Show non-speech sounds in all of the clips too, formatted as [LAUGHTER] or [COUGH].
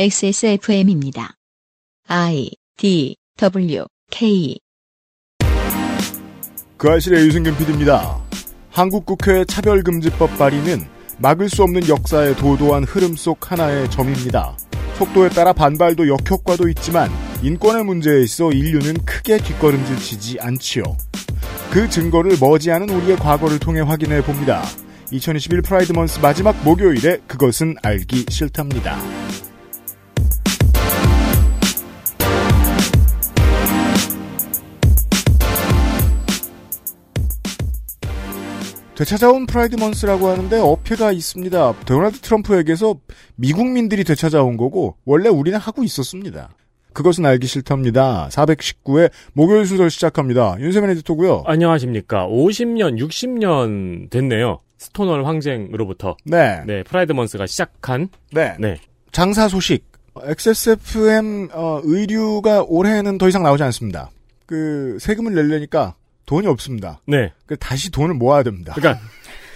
XSFM입니다. I D W K 그 아실의 유승균 PD입니다. 한국 국회 차별금지법 발의는 막을 수 없는 역사의 도도한 흐름 속 하나의 점입니다. 속도에 따라 반발도 역효과도 있지만 인권의 문제에 있어 인류는 크게 뒷걸음질 치지 않지요. 그 증거를 머지않은 우리의 과거를 통해 확인해 봅니다. 2021 Pride Month 마지막 목요일에 그것은 알기 싫답니다. 되찾아온 Pride Month라고 하는데 어폐가 있습니다. 도널드 트럼프에게서 미국민들이 되찾아온 거고 원래 우리는 하고 있었습니다. 그것은 알기 싫답니다. 419회 목요일 순서 시작합니다. 윤세민 에디터고요. 안녕하십니까. 50년, 60년 됐네요. 스톤월 항쟁으로부터. 네. 네, Pride Month가 시작한. 네. 네. 장사 소식. XSFM 어, 의류가 올해는 더 이상 나오지 않습니다. 그 세금을 내려니까 돈이 없습니다. 네. 그 다시 돈을 모아야 됩니다. 그러니까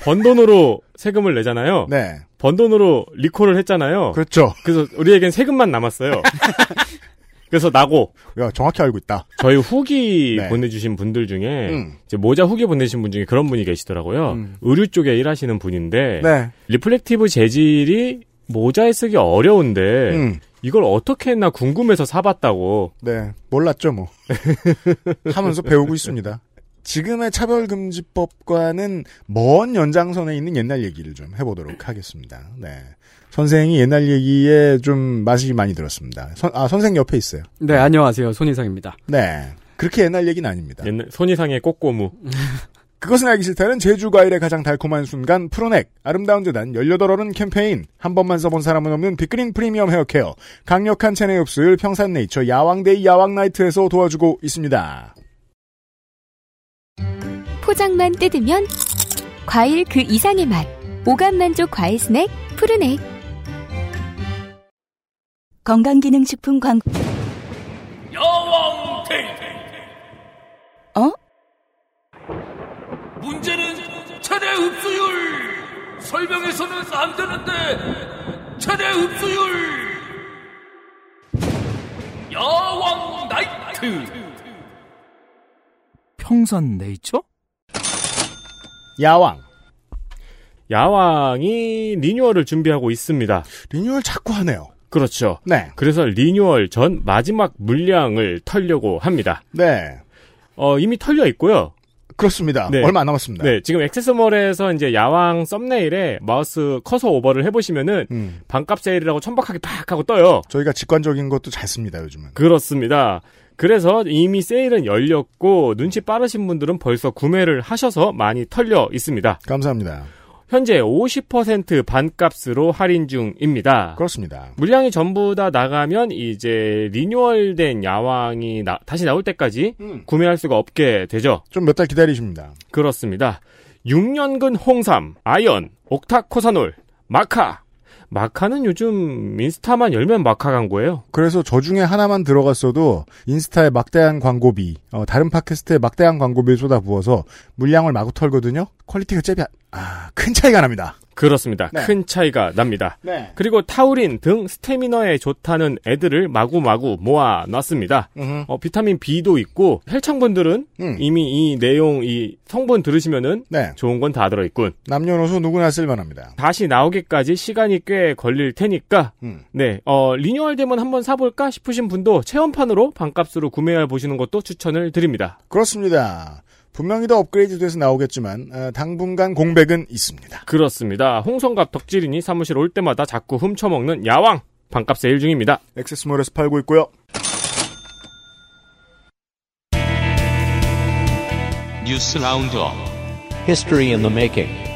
번 돈으로 세금을 내잖아요. 네. 번 돈으로 리콜을 했잖아요. 그렇죠. 그래서 우리에겐 세금만 남았어요. [LAUGHS] 그래서 나고 야, 정확히 알고 있다. 저희 후기 네. 보내주신 분들 중에 음. 이제 모자 후기 보내신 분 중에 그런 분이 계시더라고요. 음. 의류 쪽에 일하시는 분인데 네. reflective 재질이 모자에 쓰기 어려운데 음. 이걸 어떻게 했나 궁금해서 사봤다고. 네. 몰랐죠, 뭐. [LAUGHS] 하면서 배우고 있습니다. 지금의 차별금지법과는 먼 연장선에 있는 옛날 얘기를 좀 해보도록 하겠습니다. 네. 선생이 옛날 얘기에 좀 맛이 많이 들었습니다. 선, 아, 선생 옆에 있어요. 네, 안녕하세요. 손희상입니다. 네. 그렇게 옛날 얘기는 아닙니다. 옛날 손이상의 꼬꼬무. [LAUGHS] 그것은 알기 싫다는 제주 과일의 가장 달콤한 순간 프로넥 아름다운 재단 18얼음 캠페인 한 번만 써본 사람은 없는 빅그린 프리미엄 헤어케어 강력한 체내 흡수율 평산네이처 야왕데이 야왕나이트에서 도와주고 있습니다. 포장만 뜯으면 과일 그 이상의 맛. 오감 만족 과일 스낵 푸르넥. 건강기능식품 광고. 여왕 데이 어? 문제는 최대 흡수율 설명해서는 안 되는데 최대 흡수율 여왕 나이트 평산 네이처? 야왕 야왕이 리뉴얼을 준비하고 있습니다. 리뉴얼 자꾸 하네요. 그렇죠. 네. 그래서 리뉴얼 전 마지막 물량을 털려고 합니다. 네. 어, 이미 털려 있고요. 그렇습니다. 네. 얼마 안 남았습니다. 네, 지금 XS몰에서 이제 야왕 썸네일에 마우스 커서 over를 해보시면은 음, 반값 세일이라고 천박하게 팍 하고 떠요. 저희가 직관적인 것도 잘 씁니다, 요즘은. 그렇습니다. 그래서 이미 세일은 열렸고 눈치 빠르신 분들은 벌써 구매를 하셔서 많이 털려 있습니다. 감사합니다. 현재 50% 반값으로 할인 중입니다. 그렇습니다. 물량이 전부 다 나가면 이제 리뉴얼된 야왕이 나- 다시 나올 때까지 음. 구매할 수가 없게 되죠. 좀 몇 달 기다리십니다. 그렇습니다. 6년근 홍삼, 아연, 옥타코사놀, 마카. 마카는 요즘 인스타만 열면 마카 광고예요. 그래서 저 중에 하나만 들어갔어도 인스타에 막대한 광고비, 어, 다른 팟캐스트에 막대한 광고비를 쏟아부어서 물량을 마구 털거든요. quality가 쨉이 아, 큰 차이가 납니다. 그렇습니다. 네. 큰 차이가 납니다. 네. 그리고 타우린 등 스태미너에 좋다는 애들을 마구마구 모아 놨습니다. 어, 비타민 B도 있고 헬창분들은 음. 이미 이 내용 이 성분 들으시면은 네. 좋은 건 다 들어 있군. 남녀노소 누구나 쓸만합니다. 다시 나오기까지 시간이 꽤 걸릴 테니까 음. 네, 어, 리뉴얼 되면 한번 사 볼까 싶으신 분도 체험판으로 반값으로 구매해 보시는 것도 추천을 드립니다. 그렇습니다. 분명히 더 업그레이드 돼서 나오겠지만 어, 당분간 공백은 있습니다. 그렇습니다. 홍성갑 덕질인이 사무실 올 때마다 자꾸 훔쳐먹는 야왕 반값 세일 중입니다. 액세스몰에서 팔고 있고요. News Roundup History in the making.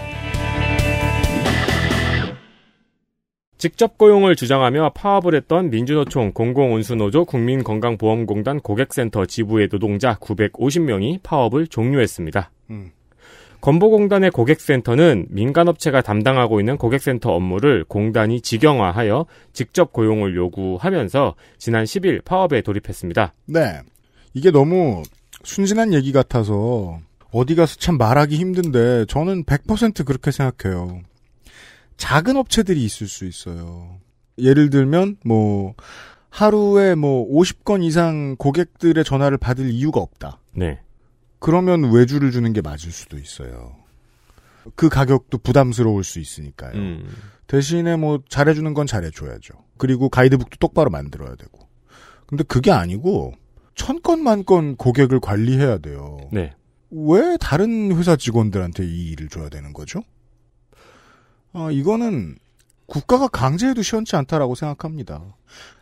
직접 고용을 주장하며 파업을 했던 민주노총 공공운수노조 국민건강보험공단 고객센터 지부의 노동자 950명이 파업을 종료했습니다. 음. 건보공단의 고객센터는 민간업체가 담당하고 있는 고객센터 업무를 공단이 직영화하여 직접 고용을 요구하면서 지난 10일 파업에 돌입했습니다. 네. 이게 너무 순진한 얘기 같아서 어디 가서 참 말하기 힘든데 저는 100% 그렇게 생각해요. 작은 업체들이 있을 수 있어요. 예를 들면 뭐 하루에 뭐 50건 이상 고객들의 전화를 받을 이유가 없다. 네. 그러면 외주를 주는 게 맞을 수도 있어요. 그 가격도 부담스러울 수 있으니까요. 음. 대신에 뭐 잘해주는 건 잘해줘야죠. 그리고 가이드북도 똑바로 만들어야 되고. 근데 그게 아니고 천 건 만 건 고객을 관리해야 돼요. 네. 왜 다른 회사 직원들한테 이 일을 줘야 되는 거죠? 아, 이거는 국가가 강제해도 시원치 않다라고 생각합니다.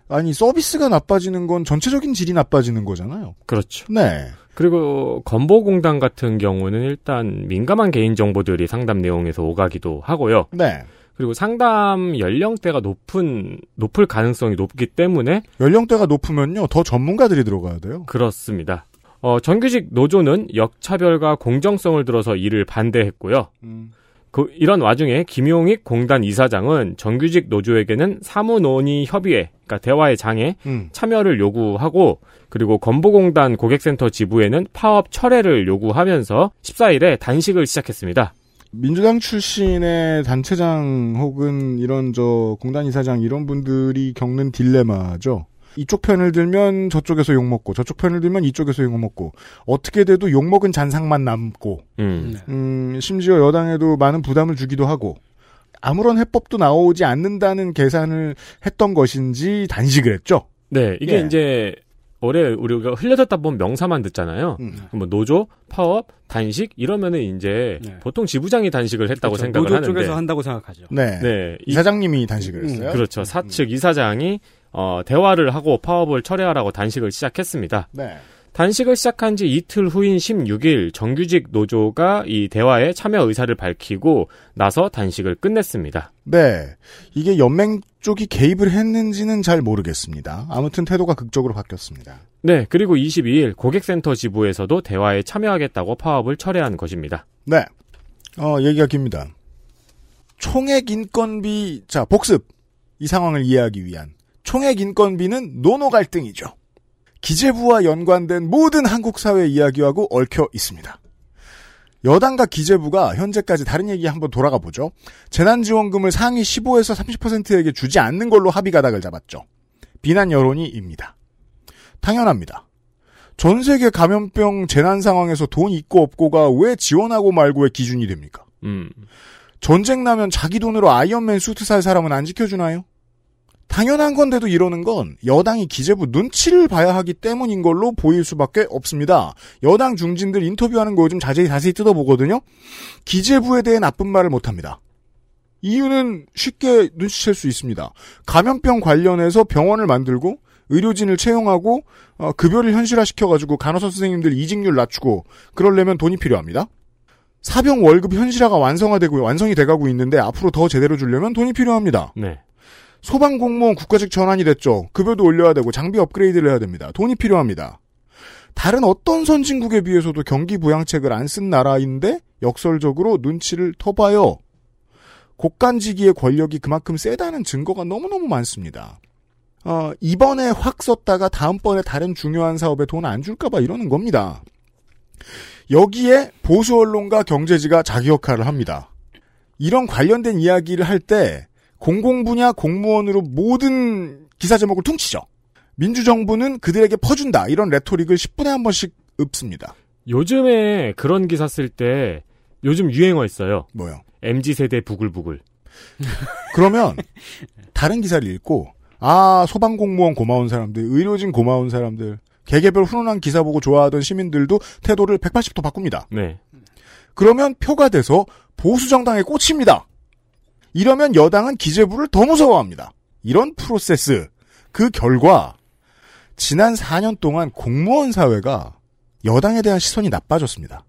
아니 서비스가 나빠지는 건 전체적인 질이 나빠지는 거잖아요. 그렇죠. 네. 그리고 건보공단 같은 경우는 일단 민감한 개인 정보들이 상담 내용에서 오가기도 하고요. 네. 그리고 상담 연령대가 높은 높을 가능성이 높기 때문에 연령대가 높으면요 더 전문가들이 들어가야 돼요. 그렇습니다. 어, 정규직 노조는 역차별과 공정성을 들어서 이를 반대했고요. 음. 그, 이런 와중에 김용익 공단 이사장은 정규직 노조에게는 사무논의 협의회, 그러니까 대화의 장에 음. 참여를 요구하고 그리고 건보공단 고객센터 지부에는 파업 철회를 요구하면서 14일에 단식을 시작했습니다. 민주당 출신의 단체장 혹은 이런 저 공단 이사장 이런 분들이 겪는 딜레마죠. 이쪽 편을 들면 저쪽에서 욕먹고 저쪽 편을 들면 이쪽에서 욕먹고 어떻게 돼도 욕먹은 잔상만 남고 음. 음, 심지어 여당에도 많은 부담을 주기도 하고 아무런 해법도 나오지 않는다는 계산을 했던 것인지 단식을 했죠. 네, 이게 예. 이제 올해 우리가 흘려듣다 보면 명사만 듣잖아요. 음. 뭐 노조, 파업, 단식 이러면은 이제 네. 보통 지부장이 단식을 했다고 그렇죠. 생각을 노조 하는데 쪽에서 한다고 생각하죠. 네. 네, 이- 이사장님이 단식을 했어요. 그렇죠. 사측 이사장이 어, 대화를 하고 파업을 철회하라고 단식을 시작했습니다. 네. 단식을 시작한 지 이틀 후인 16일 정규직 노조가 이 대화에 참여 의사를 밝히고 나서 단식을 끝냈습니다. 네. 이게 연맹 쪽이 개입을 했는지는 잘 모르겠습니다. 아무튼 태도가 극적으로 바뀌었습니다. 네, 그리고 22일 고객센터 지부에서도 대화에 참여하겠다고 파업을 철회한 것입니다. 네. 어, 얘기가 깁니다. 총액 인건비, 자, 복습. 이 상황을 이해하기 위한. 총액 인건비는 노노 갈등이죠. 기재부와 연관된 모든 한국 사회 이야기하고 얽혀 있습니다. 여당과 기재부가 현재까지 다른 얘기 한번 돌아가 보죠. 재난지원금을 상위 15에서 30%에게 주지 않는 걸로 합의 가닥을 잡았죠. 비난 여론이 입니다. 당연합니다. 전 세계 감염병 재난 상황에서 돈 있고 없고가 왜 지원하고 말고의 기준이 됩니까? 음. 전쟁 나면 자기 돈으로 아이언맨 수트 살 사람은 안 지켜주나요? 당연한 건데도 이러는 건 여당이 기재부 눈치를 봐야 하기 때문인 걸로 보일 수밖에 없습니다. 여당 중진들 인터뷰하는 거 요즘 자세히 자세히 뜯어보거든요. 기재부에 대해 나쁜 말을 못합니다. 이유는 쉽게 눈치챌 수 있습니다. 감염병 관련해서 병원을 만들고 의료진을 채용하고 어, 급여를 현실화시켜가지고 간호사 선생님들 이직률 낮추고 그러려면 돈이 필요합니다. 사병 월급 현실화가 완성화되고 완성이 돼가고 있는데 앞으로 더 제대로 주려면 돈이 필요합니다. 네. 소방 공무원 국가직 전환이 됐죠. 급여도 올려야 되고 장비 업그레이드를 해야 됩니다. 돈이 필요합니다. 다른 어떤 선진국에 비해서도 경기 부양책을 안 쓴 나라인데 역설적으로 눈치를 터봐요. 국간지기의 권력이 그만큼 세다는 증거가 너무너무 많습니다. 어, 이번에 확 썼다가 다음번에 다른 중요한 사업에 돈 안 줄까봐 이러는 겁니다. 여기에 보수 언론과 경제지가 자기 역할을 합니다. 이런 관련된 이야기를 할 때 공공 분야 공무원으로 모든 기사 제목을 퉁치죠. 민주정부는 그들에게 퍼준다. 이런 레토릭을 10분에 한 번씩 읊습니다. 요즘에 그런 기사 쓸 때 요즘 유행어 있어요. 뭐요? MZ 세대 부글부글. [LAUGHS] 그러면 다른 기사를 읽고 아 소방 공무원 고마운 사람들, 의료진 고마운 사람들, 개개별 훈훈한 기사 보고 좋아하던 시민들도 태도를 180도 바꿉니다. 네. 그러면 표가 돼서 보수 정당에 꽂힙니다. 이러면 여당은 기재부를 더 무서워합니다. 이런 프로세스. 그 결과 지난 4년 동안 공무원 사회가 여당에 대한 시선이 나빠졌습니다.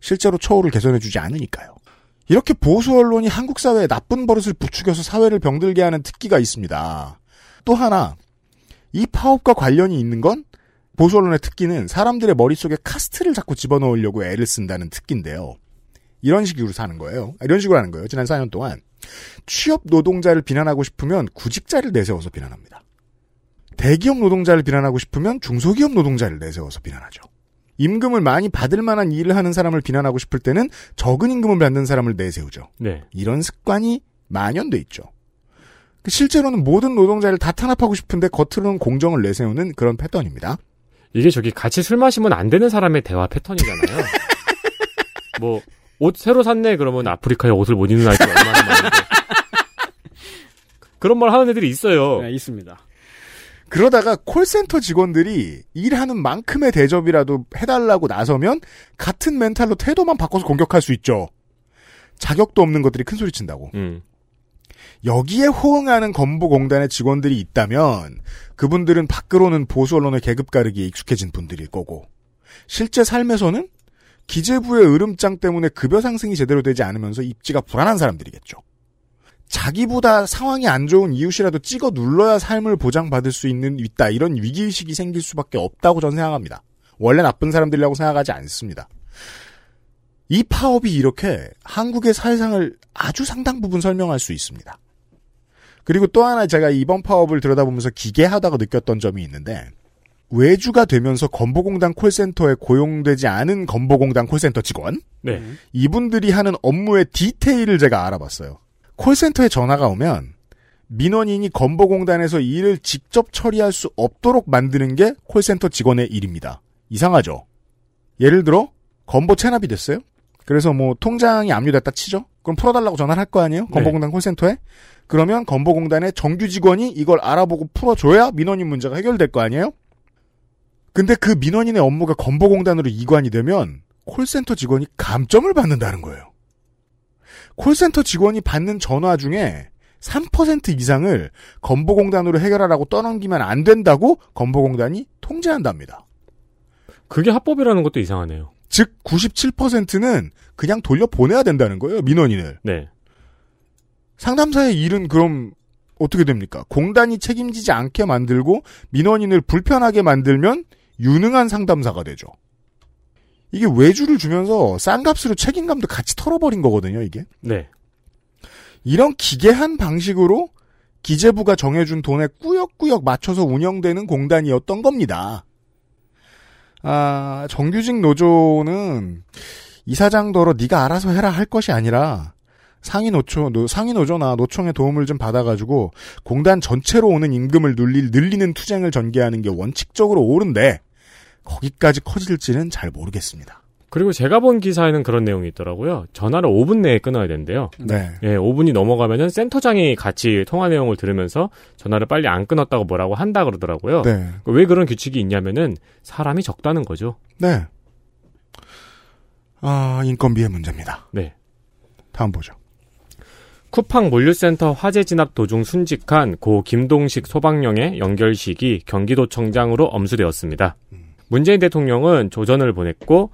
실제로 처우를 개선해주지 않으니까요. 이렇게 보수 언론이 한국 사회에 나쁜 버릇을 부추겨서 사회를 병들게 하는 특기가 있습니다. 또 하나, 이 파업과 관련이 있는 건 보수 언론의 특기는 사람들의 머릿속에 카스트를 자꾸 집어넣으려고 애를 쓴다는 특기인데요. 이런 식으로 사는 거예요. 아, 이런 식으로 하는 거예요. 지난 4년 동안. 취업 노동자를 비난하고 싶으면 구직자를 내세워서 비난합니다. 대기업 노동자를 비난하고 싶으면 중소기업 노동자를 내세워서 비난하죠. 임금을 많이 받을 만한 일을 하는 사람을 비난하고 싶을 때는 적은 임금을 받는 사람을 내세우죠. 네. 이런 습관이 만연돼 있죠. 그 실제로는 모든 노동자를 다 탄압하고 싶은데 겉으로는 공정을 내세우는 그런 패턴입니다. 이게 저기 같이 술 마시면 안 되는 사람의 대화 패턴이잖아요. [LAUGHS] 뭐, 옷 새로 샀네 그러면 아프리카에 옷을 못 입는 아이가. [LAUGHS] 그런 말 하는 애들이 있어요. 네, 있습니다. 그러다가 콜센터 직원들이 일하는 만큼의 대접이라도 해달라고 나서면 같은 멘탈로 태도만 바꿔서 공격할 수 있죠. 자격도 없는 것들이 큰 소리 친다고. 음. 여기에 호응하는 건보공단의 직원들이 있다면 그분들은 밖으로는 보수 언론의 계급 가르기에 익숙해진 분들일 거고 실제 삶에서는 기재부의 으름장 때문에 급여 상승이 제대로 되지 않으면서 입지가 불안한 사람들이겠죠. 자기보다 상황이 안 좋은 이웃이라도 찍어 눌러야 삶을 보장받을 수 있는 있다 이런 위기의식이 생길 수밖에 없다고 저는 생각합니다. 원래 나쁜 사람들이라고 생각하지 않습니다. 이 파업이 이렇게 한국의 사회상을 아주 상당 부분 설명할 수 있습니다. 그리고 또 하나 제가 이번 파업을 들여다보면서 기괴하다고 느꼈던 점이 있는데 외주가 되면서 건보공단 콜센터에 고용되지 않은 건보공단 콜센터 직원 네. 이분들이 하는 업무의 디테일을 제가 알아봤어요. 콜센터에 전화가 오면 민원인이 건보공단에서 일을 직접 처리할 수 없도록 만드는 게 콜센터 직원의 일입니다. 이상하죠? 예를 들어 건보 체납이 됐어요? 그래서 뭐 통장이 압류됐다 치죠? 그럼 풀어달라고 전화를 할 거 아니에요? 건보공단 콜센터에? 그러면 건보공단의 정규 직원이 이걸 알아보고 풀어줘야 민원인 문제가 해결될 거 아니에요? 근데 그 민원인의 업무가 건보공단으로 이관이 되면 콜센터 직원이 감점을 받는다는 거예요. 콜센터 직원이 받는 전화 중에 3% 이상을 건보공단으로 해결하라고 떠넘기면 안 된다고 건보공단이 통제한답니다. 그게 합법이라는 것도 이상하네요. 즉 97%는 그냥 돌려 보내야 된다는 거예요. 민원인을. 네. 상담사의 일은 그럼 어떻게 됩니까? 공단이 책임지지 않게 만들고 민원인을 불편하게 만들면 유능한 상담사가 되죠. 이게 외주를 주면서 싼 값으로 책임감도 같이 털어버린 거거든요, 이게. 네. 이런 기괴한 방식으로 기재부가 정해준 돈에 꾸역꾸역 맞춰서 운영되는 공단이었던 겁니다. 아, 정규직 노조는 이사장더러 네가 알아서 해라 할 것이 아니라 상위 노조, 노, 상위 노조나 노총의 도움을 좀 받아가지고 공단 전체로 오는 임금을 늘리, 늘리는 투쟁을 전개하는 게 원칙적으로 옳은데 거기까지 커질지는 잘 모르겠습니다. 그리고 제가 본 기사에는 그런 내용이 있더라고요. 전화를 5분 내에 끊어야 된대요. 네. 예, 5분이 넘어가면은 센터장이 같이 통화 내용을 들으면서 전화를 빨리 안 끊었다고 뭐라고 한다 그러더라고요. 네. 왜 그런 규칙이 있냐면은 사람이 적다는 거죠. 네. 아, 인건비의 문제입니다. 네. 다음 보죠. 쿠팡 물류센터 화재 진압 도중 순직한 고 김동식 소방령의 연결식이 경기도청장으로 엄수되었습니다. 문재인 대통령은 조전을 보냈고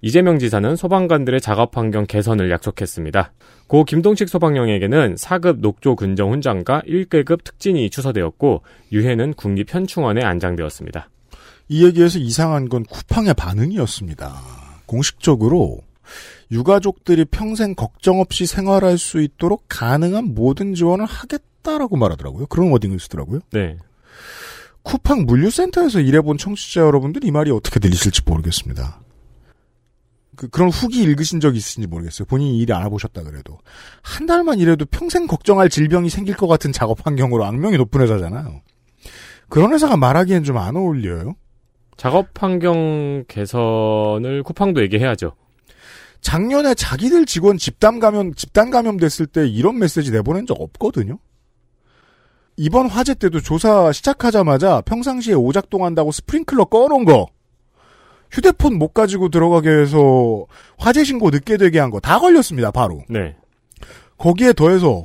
이재명 지사는 소방관들의 작업 환경 개선을 약속했습니다. 고 김동식 소방령에게는 4급 녹조 근정 훈장과 1계급 특진이 추서되었고 유해는 국립현충원에 안장되었습니다. 이 얘기에서 이상한 건 쿠팡의 반응이었습니다. 공식적으로 유가족들이 평생 걱정 없이 생활할 수 있도록 가능한 모든 지원을 하겠다라고 말하더라고요. 그런 워딩을 쓰더라고요. 네. 쿠팡 물류센터에서 일해본 청취자 여러분들 이 말이 어떻게 들리실지 모르겠습니다. 그, 그런 후기 읽으신 적 있으신지 모르겠어요. 본인이 일을 안 해보셨다 그래도. 한 달만 일해도 평생 걱정할 질병이 생길 것 같은 작업 환경으로 악명이 높은 회사잖아요. 그런 회사가 말하기엔 좀 안 어울려요. 작업 환경 개선을 쿠팡도 얘기해야죠. 작년에 자기들 직원 집단 감염, 집단 감염 됐을 때 이런 메시지 내보낸 적 없거든요? 이번 화재 때도 조사 시작하자마자 평상시에 오작동한다고 스프링클러 꺼놓은 거, 휴대폰 못 가지고 들어가게 해서 화재 신고 늦게 되게 한 거 다 걸렸습니다, 바로. 네. 거기에 더해서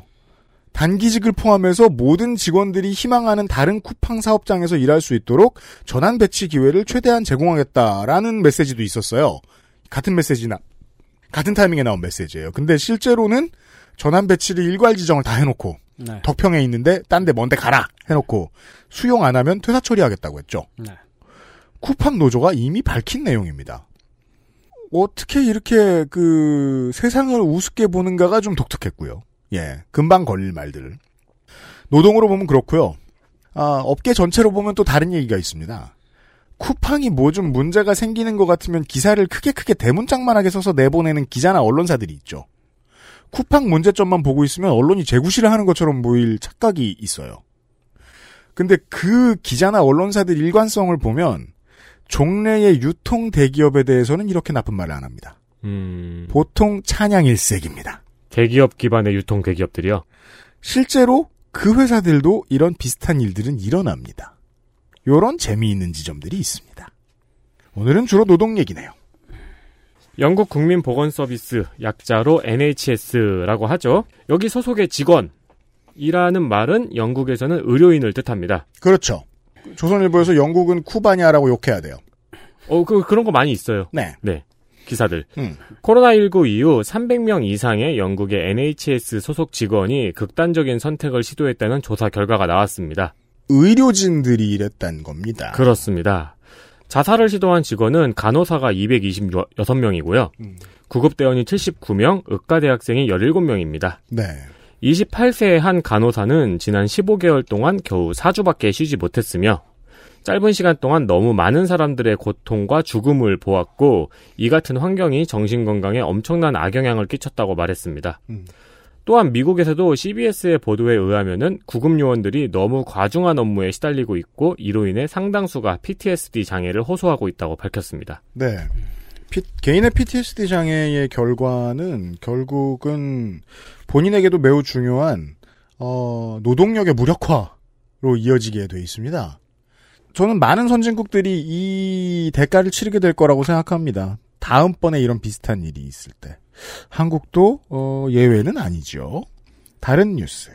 단기직을 포함해서 모든 직원들이 희망하는 다른 쿠팡 사업장에서 일할 수 있도록 전환 배치 기회를 최대한 제공하겠다라는 메시지도 있었어요. 같은 메시지나 같은 타이밍에 나온 메시지예요. 근데 실제로는 전환 배치를 일괄 지정을 다 해놓고 네. 덕평에 있는데 딴 데 먼데 가라 해놓고 수용 안 하면 퇴사 처리하겠다고 했죠. 네. 쿠팡 노조가 이미 밝힌 내용입니다. 어떻게 이렇게 그 세상을 우습게 보는가가 좀 독특했고요. 예, 금방 걸릴 말들. 노동으로 보면 그렇고요. 아, 업계 전체로 보면 또 다른 얘기가 있습니다. 쿠팡이 뭐 좀 문제가 생기는 것 같으면 기사를 크게 크게 대문짝만하게 써서 내보내는 기자나 언론사들이 있죠. 쿠팡 문제점만 보고 있으면 언론이 재구시를 하는 것처럼 보일 착각이 있어요. 근데 그 기자나 언론사들 일관성을 보면 종래의 유통 대기업에 대해서는 이렇게 나쁜 말을 안 합니다. 음, 보통 찬양 일색입니다. 대기업 기반의 유통 대기업들이요. 실제로 그 회사들도 이런 비슷한 일들은 일어납니다. 요런 재미있는 지점들이 있습니다. 오늘은 주로 노동 얘기네요. 영국 국민보건서비스 약자로 NHS라고 하죠. 여기 소속의 직원이라는 말은 영국에서는 의료인을 뜻합니다. 그렇죠. 조선일보에서 영국은 쿠바냐라고 욕해야 돼요. 어, 그 그런 거 많이 있어요. 네. 네. 기사들. 음. 코로나19 이후 300명 이상의 영국의 NHS 소속 직원이 극단적인 선택을 시도했다는 조사 결과가 나왔습니다. 의료진들이 이랬단 겁니다. 그렇습니다. 자살을 시도한 직원은 간호사가 226명이고요. 음. 구급대원이 79명, 의과대학생이 17명입니다. 네. 28세의 한 간호사는 지난 15개월 동안 겨우 4주밖에 쉬지 못했으며 짧은 시간 동안 너무 많은 사람들의 고통과 죽음을 보았고 이 같은 환경이 정신건강에 엄청난 악영향을 끼쳤다고 말했습니다. 음. 또한 미국에서도 CBS의 보도에 의하면은 구급 요원들이 너무 과중한 업무에 시달리고 있고 이로 인해 상당수가 PTSD 장애를 호소하고 있다고 밝혔습니다. 네. 피- 개인의 PTSD 장애의 결과는 결국은 본인에게도 매우 중요한 어, 노동력의 무력화로 이어지게 돼 있습니다. 저는 많은 선진국들이 이 대가를 치르게 될 거라고 생각합니다. 다음번에 이런 비슷한 일이 있을 때. 한국도 어, 예외는 아니죠. 다른 뉴스.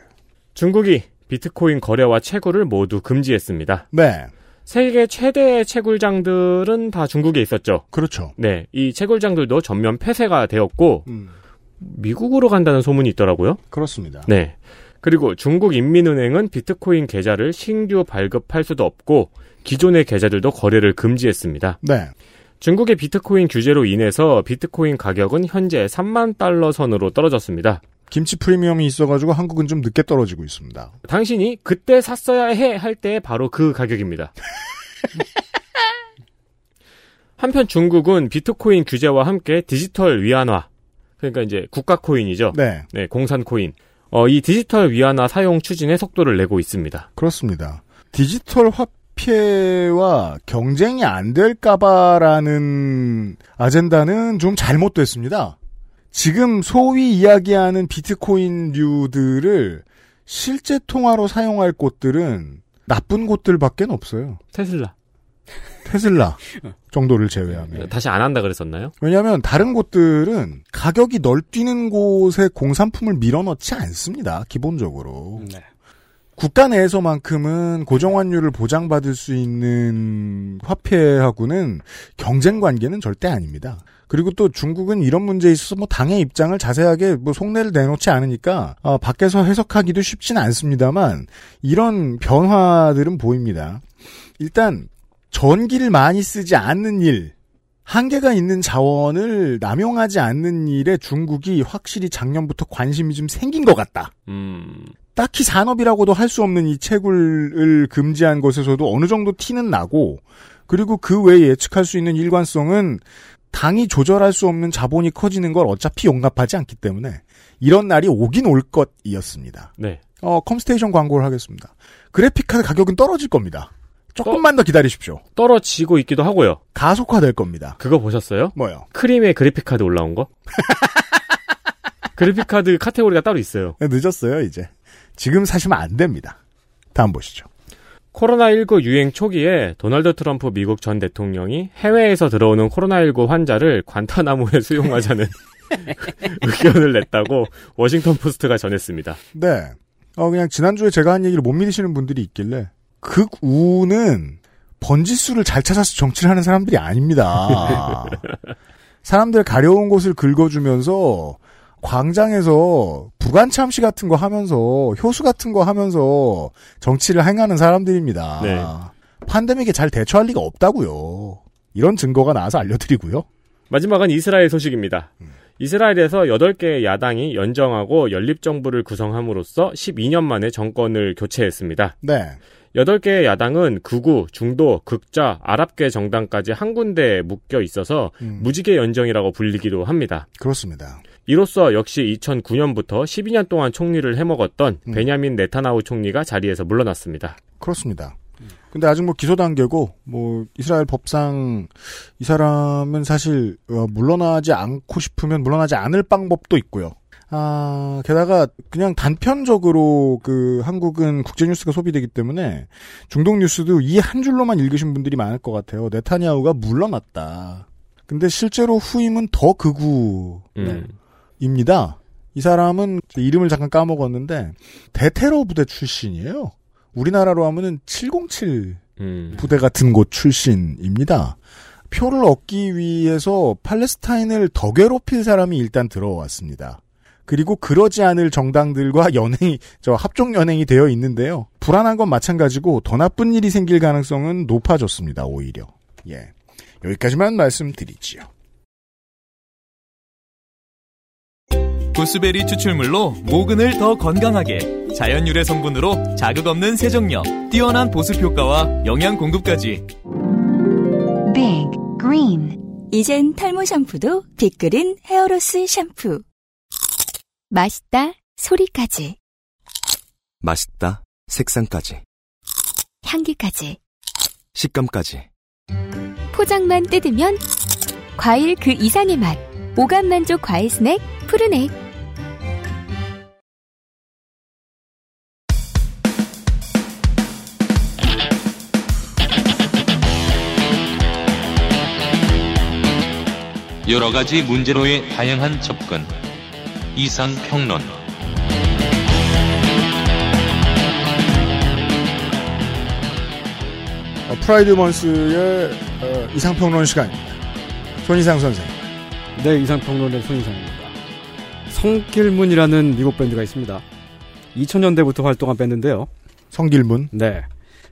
중국이 비트코인 거래와 채굴을 모두 금지했습니다. 네. 세계 최대의 채굴장들은 다 중국에 있었죠. 그렇죠. 네, 이 채굴장들도 전면 폐쇄가 되었고 음, 미국으로 간다는 소문이 있더라고요. 그렇습니다. 네. 그리고 중국 인민은행은 비트코인 계좌를 신규 발급할 수도 없고 기존의 계좌들도 거래를 금지했습니다. 네. 중국의 비트코인 규제로 인해서 비트코인 가격은 현재 3만 달러 선으로 떨어졌습니다. 김치 프리미엄이 있어가지고 한국은 좀 늦게 떨어지고 있습니다. 당신이 그때 샀어야 해 할 때 바로 그 가격입니다. [LAUGHS] 한편 중국은 비트코인 규제와 함께 디지털 위안화, 그러니까 이제 국가 코인이죠. 네. 네, 공산 코인. 어, 이 디지털 위안화 사용 추진에 속도를 내고 있습니다. 그렇습니다. 디지털 화폐 와 경쟁이 안 될까봐라는 아젠다는 좀 잘못됐습니다. 지금 소위 이야기하는 비트코인류들을 실제 통화로 사용할 곳들은 나쁜 곳들밖에 없어요. 테슬라. 테슬라 정도를 제외하면. 다시 안 한다 그랬었나요? 왜냐하면 다른 곳들은 가격이 널뛰는 곳에 공산품을 밀어넣지 않습니다. 기본적으로. 네. 국가 내에서만큼은 고정환율을 보장받을 수 있는 화폐하고는 경쟁 관계는 절대 아닙니다. 그리고 또 중국은 이런 문제에 있어서 뭐 당의 입장을 자세하게 뭐 속내를 내놓지 않으니까 어, 밖에서 해석하기도 쉽지는 않습니다만 이런 변화들은 보입니다. 일단 전기를 많이 쓰지 않는 일, 한계가 있는 자원을 남용하지 않는 일에 중국이 확실히 작년부터 관심이 좀 생긴 것 같다. 음, 딱히 산업이라고도 할 수 없는 이 채굴을 금지한 것에서도 어느 정도 티는 나고 그리고 그 외에 예측할 수 있는 일관성은 당이 조절할 수 없는 자본이 커지는 걸 어차피 용납하지 않기 때문에 이런 날이 오긴 올 것이었습니다. 네. 어, 컴스테이션 광고를 하겠습니다. 그래픽카드 가격은 떨어질 겁니다. 조금만 더 기다리십시오. 떨어지고 있기도 하고요. 가속화될 겁니다. 그거 보셨어요? 뭐요? 크림의 그래픽카드 올라온 거? [LAUGHS] 그래픽카드 카테고리가 따로 있어요. 네, 늦었어요, 이제. 지금 사시면 안 됩니다. 다음 보시죠. 코로나19 유행 초기에 도널드 트럼프 미국 전 대통령이 해외에서 들어오는 코로나19 환자를 관타나모에 [LAUGHS] 수용하자는 [LAUGHS] 의견을 냈다고 워싱턴 포스트가 전했습니다. 네. 어, 그냥 지난주에 제가 한 얘기를 못 믿으시는 분들이 있길래, 극우는 번지수를 잘 찾아서 정치를 하는 사람들이 아닙니다. [LAUGHS] 사람들 가려운 곳을 긁어주면서, 광장에서 부관참시 같은 거 하면서, 효수 같은 거 하면서 정치를 행하는 사람들입니다. 네. 판데믹에 잘 대처할 리가 없다고요. 이런 증거가 나와서 알려드리고요. 마지막은 이스라엘 소식입니다. 이스라엘에서 8개의 야당이 연정하고 연립정부를 구성함으로써 12년 만에 정권을 교체했습니다. 네. 8개의 야당은 극우, 중도, 극자, 아랍계 정당까지 한 군데에 묶여 있어서 음, 무지개 연정이라고 불리기도 합니다. 그렇습니다. 이로써 역시 2009년부터 12년 동안 총리를 해먹었던 음. 베냐민 네타나후 총리가 자리에서 물러났습니다. 그렇습니다. 근데 아직 뭐 기소 단계고 뭐 이스라엘 법상 이 사람은 사실 어, 물러나지 않고 싶으면 물러나지 않을 방법도 있고요. 아 게다가 그냥 단편적으로 그 한국은 국제 뉴스가 소비되기 때문에 중동 뉴스도 이 한 줄로만 읽으신 분들이 많을 것 같아요. 네타냐후가 물러났다. 근데 실제로 후임은 더 극우 음. 입니다. 이 사람은 이름을 잠깐 까먹었는데 대테러 부대 출신이에요. 우리나라로 하면은 707 음. 부대 같은 곳 출신입니다. 표를 얻기 위해서 팔레스타인을 더 괴롭힐 사람이 일단 들어왔습니다. 그리고 그러지 않을 정당들과 연행이, 저 합종 연행이 되어 있는데요. 불안한 건 마찬가지고 더 나쁜 일이 생길 가능성은 높아졌습니다, 오히려. 예. 여기까지만 말씀드리지요. 구스베리 추출물로 모근을 더 건강하게 자연 유래 성분으로 자극 없는 세정력, 뛰어난 보습 효과와 영양 공급까지 Big Green 이젠 탈모 샴푸도 빅그린 헤어로스 샴푸 맛있다 소리까지 맛있다. 색상까지. 향기까지 식감까지. 포장만 뜯으면 과일 그 이상의 맛 오감 만족 과일 스낵 푸르넥 여러 가지 문제로의 다양한 접근. 이상 평론. 어, Pride Month의 어, 이상평론 시간입니다. 손이상 선생. 네, 이상평론의 손이상입니다. 성길문이라는 미국 밴드가 있습니다. 2000년대부터 활동한 밴드인데요. 성길문. 네.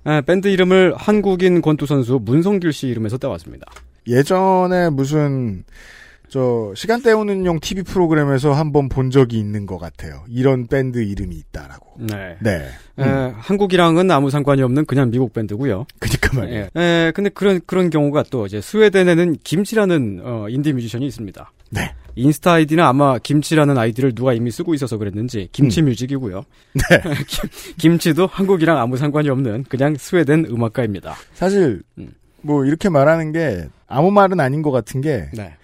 아, 밴드 이름을 한국인 권투 선수 문성길 씨 이름에서 따왔습니다. 예전에 무슨 저 시간 때우는 용 TV 프로그램에서 한번 본 적이 있는 것 같아요. 이런 밴드 이름이 있다라고. 네. 네. 에, 한국이랑은 아무 상관이 없는 그냥 미국 밴드고요. 그니까 말이에요. 예. 에, 근데 그런 그런 경우가 또 이제 스웨덴에는 김치라는 어, 인디 뮤지션이 있습니다. 네. 인스타 아이디는 아마 김치라는 아이디를 누가 이미 쓰고 있어서 그랬는지 김치 음. music이고요. 네. [LAUGHS] 김, 김치도 한국이랑 아무 상관이 없는 그냥 스웨덴 음악가입니다. 사실 음. 뭐 이렇게 말하는 게 아무 말은 아닌 것 같은 게 네.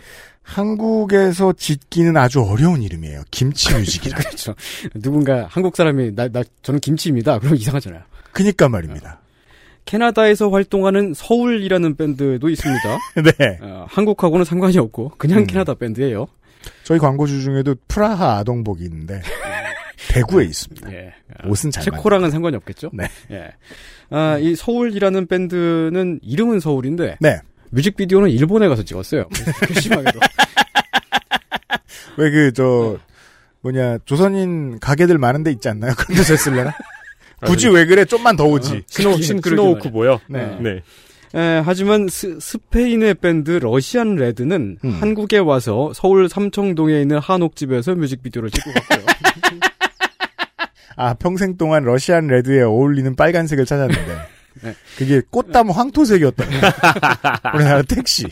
한국에서 짓기는 아주 어려운 이름이에요. 김치 [LAUGHS] 뮤직이라. 그렇죠. 누군가 한국 사람이 나, 나 저는 김치입니다. 그럼 이상하잖아요. 그니까 말입니다. 캐나다에서 활동하는 서울이라는 밴드도 있습니다. [LAUGHS] 네. 어, 한국하고는 상관이 없고 그냥 음. 캐나다 밴드예요. 저희 광고주 중에도 프라하 아동복이 있는데 [LAUGHS] 대구에 있습니다. 예. 옷은 잘 체코랑은 상관이 없겠죠? 네. 예. 아, 이 서울이라는 밴드는 이름은 서울인데 네. 뮤직비디오는 일본에 가서 찍었어요. [LAUGHS] 심하게도. 왜 그 저 뭐냐 조선인 가게들 많은 데 있지 않나요? 그런 데서 했을래나? [LAUGHS] 굳이 왜 그래? 좀만 더 오지. 스노, 그러게 스노우크 뭐요? 네. 네. 에, 하지만 스, 페인의 밴드 러시안 레드는 음. 한국에 와서 서울 삼청동에 있는 한옥집에서 뮤직비디오를 찍고 갔고요. 아 평생 동안 러시안 레드에 어울리는 빨간색을 찾았는데 [LAUGHS] 네. 그게 꽃담 황토색이었던 [LAUGHS] 거예요. 우리나라 택시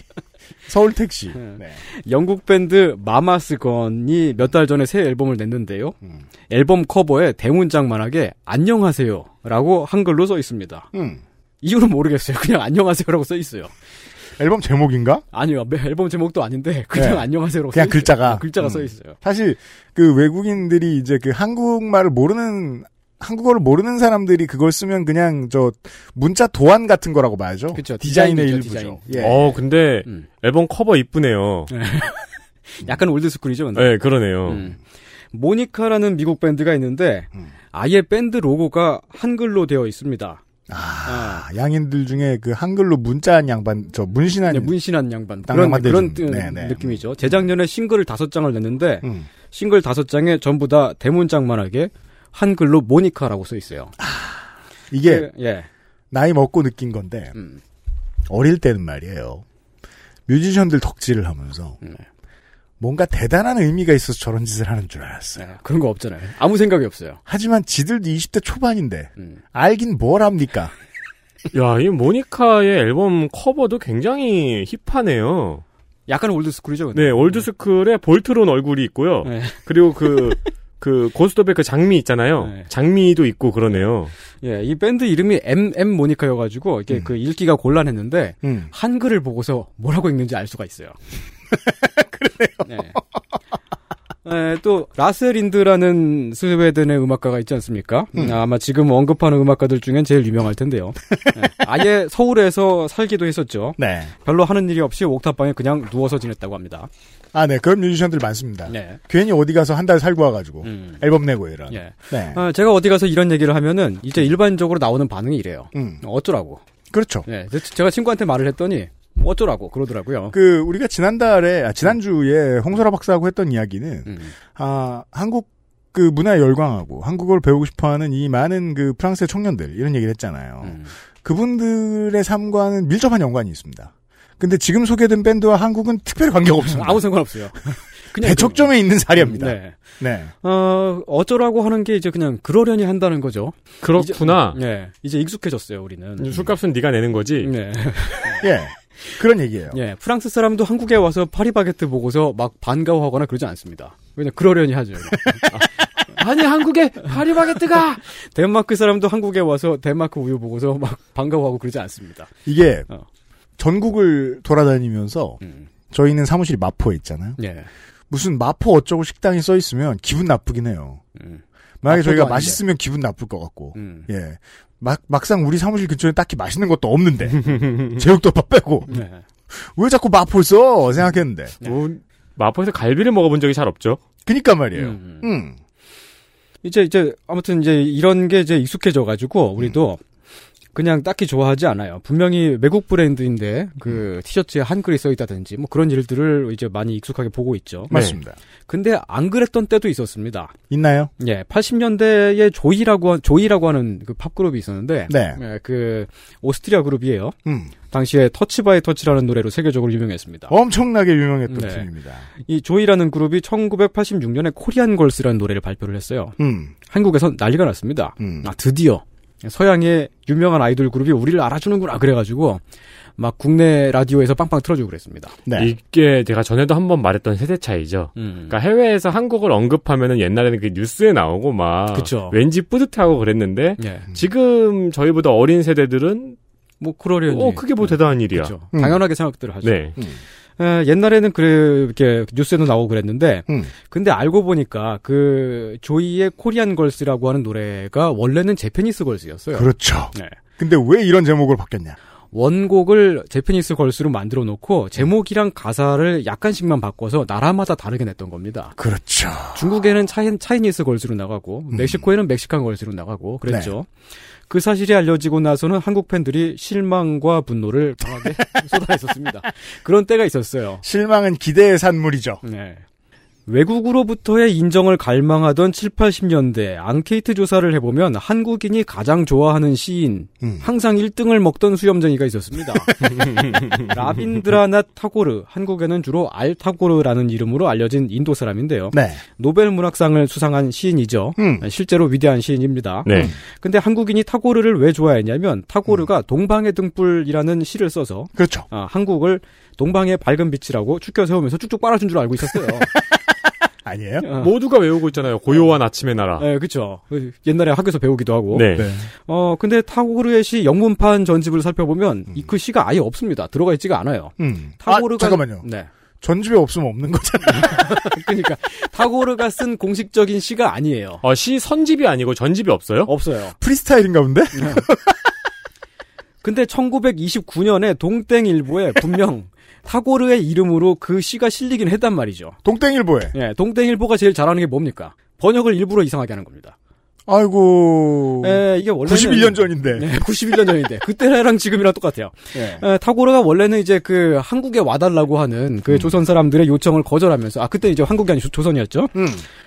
서울 택시. 네. 영국 밴드 마마스건이 몇 달 전에 새 앨범을 냈는데요. 음. 앨범 커버에 대문짝만하게 안녕하세요라고 한글로 써 있습니다. 음. 이유는 모르겠어요. 그냥 안녕하세요라고 써 있어요. 앨범 제목인가? 아니요, 매- 앨범 제목도 아닌데 그냥 네. 안녕하세요라고 그냥 써 있어요. 글자가. 글자가 음. 써 있어요. 사실 그 외국인들이 이제 그 한국말을 모르는 한국어를 모르는 사람들이 그걸 쓰면 그냥 저 문자 도안 같은 거라고 봐야죠. 그쵸, 디자인의 디자인이죠, 일부죠. 디자인. 예. 어, 근데 음. 앨범 커버 이쁘네요. [LAUGHS] 약간 old school이죠. 근데. 네, 그러네요. 음. 모니카라는 미국 밴드가 있는데 음. 아예 밴드 로고가 한글로 되어 있습니다. 아, 양인들 중에 그 한글로 문자한 양반, 저 문신한 네, 문신한 양반 땅 그런 그런 네, 네. 느낌이죠. 재작년에 싱글을 다섯 장을 냈는데 음. 싱글 다섯 장에 전부 다 대문짝만하게 한글로 모니카라고 써 있어요. 이게 그, 예. 나이 먹고 느낀 건데 음. 어릴 때는 말이에요. 뮤지션들 덕질을 하면서 네. 뭔가 대단한 의미가 있어서 저런 짓을 하는 줄 알았어요. 네, 그런 거 없잖아요. 아무 생각이 없어요. 하지만 지들도 20대 초반인데 음. 알긴 뭘 합니까? 야, 이 모니카의 앨범 커버도 굉장히 힙하네요. 약간 old school이죠. 네, old school에 볼트론 얼굴이 있고요. 네. 그리고 그, [LAUGHS] 그, 고스톱의 그 장미 있잖아요. 네. 장미도 있고 그러네요. 예, 이 밴드 이름이 MM 모니카여가지고 이게 그 읽기가 곤란했는데 음. 한글을 보고서 뭐라고 읽는지 알 수가 있어요. [LAUGHS] 그러네요. 예, 또 라셀린드라는 스웨덴의 음악가가 있지 않습니까? 음. 아마 지금 언급하는 음악가들 중엔 제일 유명할 텐데요. 예, 아예 서울에서 살기도 했었죠. 네. 별로 하는 일이 없이 옥탑방에 그냥 누워서 지냈다고 합니다. 아, 네. 그런 뮤지션들 많습니다. 네. 괜히 어디 가서 한 달 살고 와가지고 앨범 내고 이런. 예. 네. 아, 제가 어디 가서 이런 얘기를 하면은 이제 일반적으로 나오는 반응이 이래요. 음. 어쩌라고. 그렇죠. 예, 제가 친구한테 말을 했더니 뭐 어쩌라고 그러더라고요. 그 우리가 지난달에 아, 지난주에 홍소라 박사하고 했던 이야기는 음. 아 한국 그 문화에 열광하고 한국어를 배우고 싶어하는 이 많은 그 프랑스의 청년들 이런 얘기를 했잖아요. 음. 그분들의 삶과는 밀접한 연관이 있습니다. 근데 지금 소개된 밴드와 한국은 특별히 관계가 [LAUGHS] 없습니다. 아무 상관없어요. [LAUGHS] 그냥 대척점에 있는 사례입니다. 네. 네. 어, 어쩌라고 하는 게 이제 그냥 그러려니 한다는 거죠. 그렇구나. 이제, 네. 이제 익숙해졌어요, 우리는. 술값은 네가 내는 거지. 네. 예. [LAUGHS] 그런 얘기예요. 예. 프랑스 사람도 한국에 와서 파리바게트 보고서 막 반가워하거나 그러지 않습니다. 그냥 그러려니 하죠. 아니 한국에 파리바게트가 [LAUGHS] 덴마크 사람도 한국에 와서 덴마크 우유 보고서 막 반가워하고 그러지 않습니다. 이게 어. 전국을 돌아다니면서 음. 저희는 사무실이 마포에 있잖아요. 예. 무슨 마포 어쩌고 식당이 써 있으면 기분 나쁘긴 해요. 음. 만약에 저희가 아닌데. 맛있으면 기분 나쁠 것 같고. 음. 예. 막, 막상 우리 사무실 근처에 딱히 맛있는 것도 없는데. [LAUGHS] 제육덮밥 빼고. 네. 왜 자꾸 마포를 써? 생각했는데. 뭐, 마포에서 갈비를 먹어본 적이 잘 없죠. 그니까 말이에요. 음. 음. 이제 이제 아무튼 이제 이런 게 이제 익숙해져 가지고 우리도 그냥 딱히 좋아하지 않아요. 분명히 외국 브랜드인데 그 티셔츠에 한글이 써 있다든지 뭐 그런 일들을 이제 많이 익숙하게 보고 있죠. 맞습니다. 근데 안 그랬던 때도 있었습니다. 있나요? 예, 80년대에 조이라고 한- 조이라고 하는 그 팝 그룹이 있었는데 네. 예, 그 오스트리아 그룹이에요. 음. 당시에 Touch by Touch라는 노래로 세계적으로 유명했습니다. 엄청나게 유명했던 네. 팀입니다. 이 조이라는 그룹이 1986년에 Korean Girls라는 노래를 발표를 했어요. 음. 한국에서 난리가 났습니다. 음. 아, 드디어 서양의 유명한 아이돌 그룹이 우리를 알아주는구나 그래가지고 막 국내 라디오에서 빵빵 틀어주고 그랬습니다. 네. 이게 제가 전에도 한번 말했던 세대 차이죠. 음. 그러니까 해외에서 한국을 언급하면은 옛날에는 그 뉴스에 나오고 막 그쵸. 왠지 뿌듯하고 그랬는데 예. 지금 저희보다 어린 세대들은 뭐 그러려니. 어 그게 뭐 대단한 일이야. 음. 당연하게 생각들을 하죠. 네. 에, 옛날에는 그래 이렇게 뉴스에도 나오고 그랬는데 음. 근데 알고 보니까 그 조이의 코리안 걸스라고 하는 노래가 원래는 제페니스 걸스였어요. 그렇죠. 네. 근데 왜 이런 제목을 바뀌었냐? 원곡을 Japanese Girls로 만들어 놓고 제목이랑 가사를 약간씩만 바꿔서 나라마다 다르게 냈던 겁니다. 그렇죠. 중국에는 Chi, Chinese Girls로 나가고 멕시코에는 Mexican Girls로 나가고 그랬죠. 그 사실이 알려지고 나서는 한국 팬들이 실망과 분노를 강하게 [LAUGHS] 쏟아냈었습니다. 그런 때가 있었어요. 실망은 기대의 산물이죠. 네. 외국으로부터의 인정을 갈망하던 7, 80년대 앙케이트 조사를 해보면 한국인이 가장 좋아하는 시인 음. 항상 1등을 먹던 수염쟁이가 있었습니다. [LAUGHS] 라빈드라낫 타고르 한국에는 주로 알 타고르라는 이름으로 알려진 인도 사람인데요. 네. 노벨 문학상을 수상한 시인이죠. 음. 실제로 위대한 시인입니다. 네. 근데 한국인이 타고르를 왜 좋아했냐면 타고르가 동방의 등불이라는 시를 써서 그렇죠. 아, 한국을 동방의 밝은 빛이라고 축켜 세우면서 쭉쭉 빨아준 줄 알고 있었어요. [LAUGHS] 아니에요? 어. 모두가 외우고 있잖아요. 고요한 아침의 나라. 네, 그쵸. 옛날에 학교에서 배우기도 하고. 네. 네. 어, 근데 타고르의 시 영문판 전집을 살펴보면 이그 시가 아예 없습니다. 들어가 있지가 않아요. 음. 타고르가 아, 잠깐만요. 네. 전집에 없으면 없는 거잖아요. [LAUGHS] 그러니까 타고르가 쓴 공식적인 시가 아니에요. 어, 시 선집이 아니고 전집이 없어요? 없어요. 프리스타일인가 본데? 근데 1929년에 동땡일보에 분명 [LAUGHS] 타고르의 이름으로 그 시가 실리긴 했단 말이죠. 동땡일보에. 예, 동땡일보가 제일 잘하는 게 뭡니까? 번역을 일부러 이상하게 하는 겁니다. 아이고. 예, 이게 원래는 91년 전인데. 네, 91년 전인데 그때랑 [LAUGHS] 지금이랑 똑같아요. 예. 에, 타고르가 원래는 이제 그 한국에 와달라고 하는 그 조선 사람들의 요청을 거절하면서 아 그때 이제 한국이 아니고 조- 조선이었죠. 음.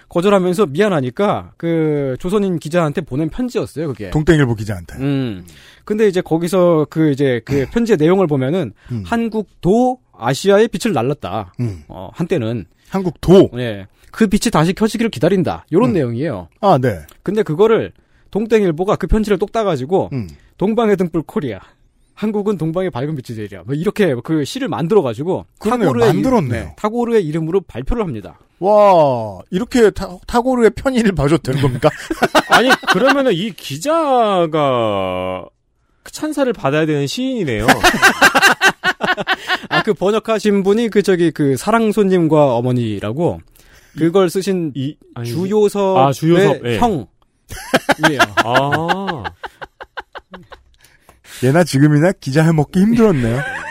거절하면서 미안하니까 그 조선인 기자한테 보낸 편지였어요 그게. 동땡일보 기자한테. 음. 근데 이제 거기서 그 이제 그 편지의 내용을 보면은 음. 한국도 아시아의 빛을 날랐다. 음. 어, 한때는 한국도. 예. 그 빛이 다시 켜지기를 기다린다. 요런 음. 내용이에요. 아, 네. 근데 그거를 동땡일보가 그 편지를 똑 따가지고 음. 동방의 등불 코리아 한국은 동방의 밝은 빛이 되리라. 뭐 이렇게 그 시를 만들어 가지고 그러네요. 만들었네요. 타고르의 이름으로 발표를 합니다. 와, 이렇게 타, 타고르의 편의를 봐줘도 되는 겁니까? [LAUGHS] 아니 그러면은 이 기자가 찬사를 받아야 되는 시인이네요. [LAUGHS] 아 그 번역하신 분이 그 저기 그 사랑 손님과 어머니라고 그걸 쓰신 이 아니, 주요섭의 아, 주요섭, 예. 형이에요. [LAUGHS] 아 예나 지금이나 기자 해먹기 힘들었네요. [LAUGHS]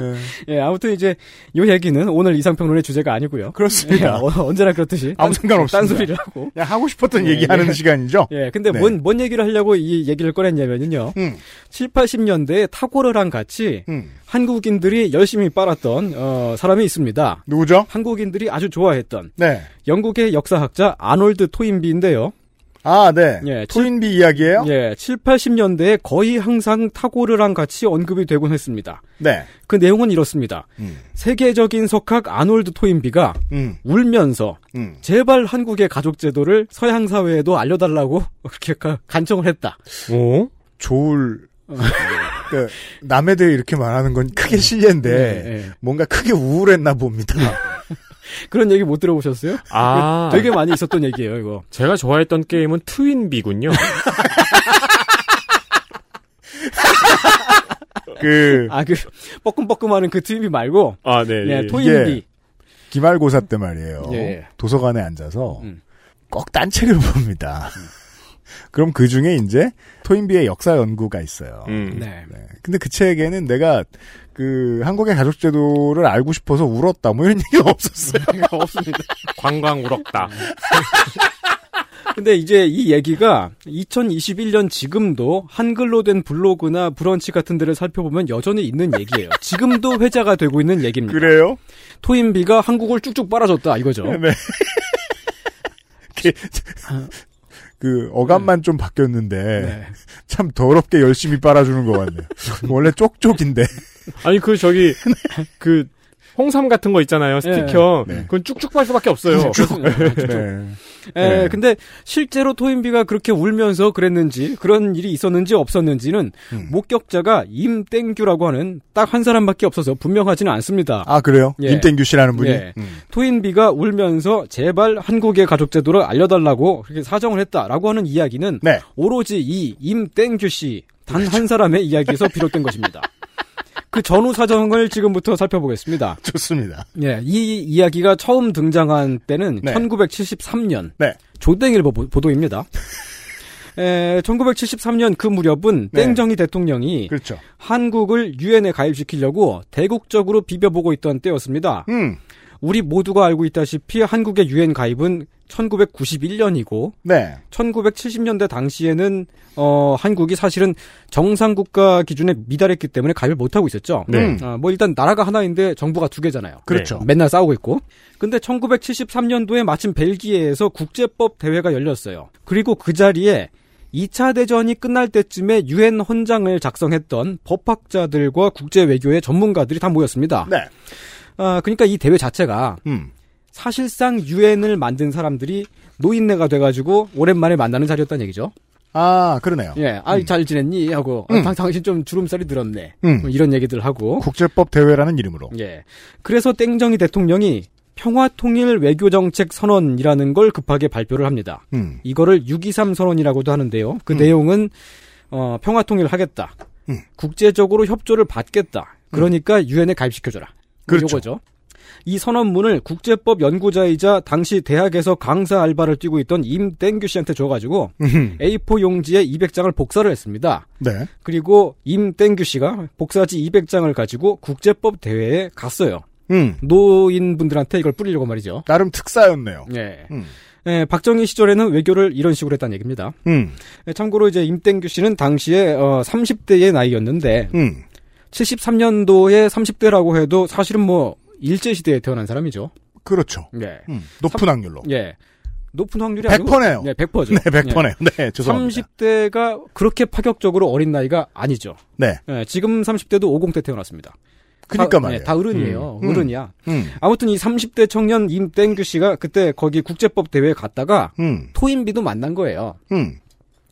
예. [LAUGHS] 예, 아무튼 이제 요 얘기는 오늘 이상평론의 주제가 아니고요. 그렇습니다. 예, 어, 언제나 그렇듯이 아무 상관없습니다. 딴소리를 하고. 그냥 하고 싶었던 예, 얘기하는 예. 시간이죠? 예, 근데 네. 뭔, 뭔 얘기를 하려고 이 얘기를 꺼냈냐면요. 음. 7, 80년대에 타고르랑 같이 음. 한국인들이 열심히 빨았던, 어, 사람이 있습니다. 누구죠? 한국인들이 아주 좋아했던 네. 영국의 역사학자 아놀드 토인비인데요. 아, 네. 예, 토인비 이야기예요? 예, 7, 80년대에 거의 항상 타고르랑 같이 언급이 되곤 했습니다. 네. 그 내용은 이렇습니다. 음. 세계적인 석학 아놀드 토인비가 음. 울면서 음. 제발 한국의 가족 제도를 서양 사회에도 알려달라고 [LAUGHS] 그렇게 가- 간청을 했다. 오? 좋을 그 남에 대해 이렇게 말하는 건 크게 실례인데 예, 예. 뭔가 크게 우울했나 봅니다. [LAUGHS] 그런 얘기 못 들어보셨어요? 아 되게 많이 있었던 얘기예요, 이거. 제가 좋아했던 게임은 트윈비군요. [LAUGHS] 그 아, 그, 뻐끔뻐끔 하는 그 TV 말고, 아 네. 예, 예. 토인비. 기말고사 때 말이에요. 예. 도서관에 앉아서 음. 꼭 딴 책을 [LAUGHS] 봅니다. 그럼 그 중에 이제 토인비의 역사 연구가 있어요. 음. 네. 네. 근데 그 책에는 내가 그 한국의 가족 제도를 알고 싶어서 울었다 뭐 이런 [LAUGHS] 얘기가 없었어요. 없습니다. 관광 울었다. [LAUGHS] 근데 이제 이 얘기가 2021년 지금도 한글로 된 블로그나 브런치 같은 데를 살펴보면 여전히 있는 얘기예요. 지금도 회자가 되고 있는 얘기입니다. 그래요? 토인비가 한국을 쭉쭉 빨아줬다 이거죠. 네. [LAUGHS] 그, 그 어감만 좀 바뀌었는데 네. [LAUGHS] 참 더럽게 열심히 빨아주는 것 같네요. [LAUGHS] 원래 쪽쪽인데. 아니 그 저기 [LAUGHS] 그 홍삼 같은 거 있잖아요 스티커. 네. 그건 쭉쭉 빨 수밖에 없어요. 네. 에, [LAUGHS] 네. 근데 실제로 토인비가 그렇게 울면서 그랬는지 그런 일이 있었는지 없었는지는 음. 목격자가 임땡규라고 하는 딱 한 사람밖에 없어서 분명하지는 않습니다. 아 그래요? 예. 임땡규 씨라는 분이. 예. 음. 토인비가 울면서 제발 한국의 가족 제도를 알려달라고 그렇게 사정을 했다라고 하는 이야기는 네. 오로지 이 임땡규 씨 단 한 사람의 이야기에서 [LAUGHS] 비롯된 것입니다. 그 전후 사정을 지금부터 살펴보겠습니다. 좋습니다. 예, 이 이야기가 처음 등장한 때는 네. 1973년 네. 조땡일보 보- 보도입니다. 에, 1973년 그 무렵은 네. 땡정희 대통령이 그렇죠. 한국을 유엔에 가입시키려고 대국적으로 비벼보고 있던 때였습니다. 음. 우리 모두가 알고 있다시피 한국의 유엔 가입은 1991년이고 네. 1970년대 당시에는 어 한국이 사실은 정상 국가 기준에 미달했기 때문에 가입을 못 하고 있었죠. 네. 아, 뭐 일단 나라가 하나인데 정부가 두 개잖아요. 그렇죠. 맨날 싸우고 있고. 근데 1973년도에 마침 벨기에에서 국제법 대회가 열렸어요. 그리고 그 자리에 2차 대전이 끝날 때쯤에 유엔 헌장을 작성했던 법학자들과 국제 외교의 전문가들이 다 모였습니다. 네. 아, 그러니까 이 대회 자체가 음. 사실상 유엔을 만든 사람들이 노인네가 돼가지고 오랜만에 만나는 자리였다는 얘기죠. 아 그러네요. 예, 아, 잘 지냈니? 하고, 아, 음. 당, 당신 좀 주름살이 들었네. 음. 뭐 이런 얘기들 하고. 국제법 대회라는 이름으로. 예. 그래서 땡정희 대통령이 평화통일 외교정책 선언이라는 걸 급하게 발표를 합니다. 음. 이거를 623 선언이라고도 하는데요. 그 음. 내용은, 어, 평화통일을 하겠다. 음. 국제적으로 협조를 받겠다. 그러니까 유엔에 가입시켜줘라. 뭐 그렇죠. 요거죠. 이 선언문을 국제법 연구자이자 당시 대학에서 강사 알바를 뛰고 있던 임땡규 씨한테 줘가지고 음. A4 용지에 200장을 복사를 했습니다. 네. 그리고 임땡규 씨가 복사지 200장을 가지고 국제법 대회에 갔어요. 음. 노인분들한테 이걸 뿌리려고 말이죠. 나름 특사였네요. 예. 음. 예, 박정희 시절에는 외교를 이런 식으로 했다는 얘기입니다. 음. 예, 참고로 이제 임땡규 씨는 당시에 어, 30대의 나이였는데 음. 73년도에 30대라고 해도 사실은 뭐 일제 시대에 태어난 사람이죠. 그렇죠. 예. 음. 높은 확률로. 예. 높은 확률이 100%네요. 네, 100%죠. 네, 100%네요. 네, 죄송합니다. 30대가 그렇게 파격적으로 어린 나이가 아니죠. 네. 예, 지금 30대도 50대 태어났습니다. 그니까 다, 말이에요. 네, 다 어른이에요. 음. 어른이야. 음. 아무튼 이 30대 청년 임땡규 씨가 그때 거기 국제법 대회에 갔다가 음. 토인비도 만난 거예요.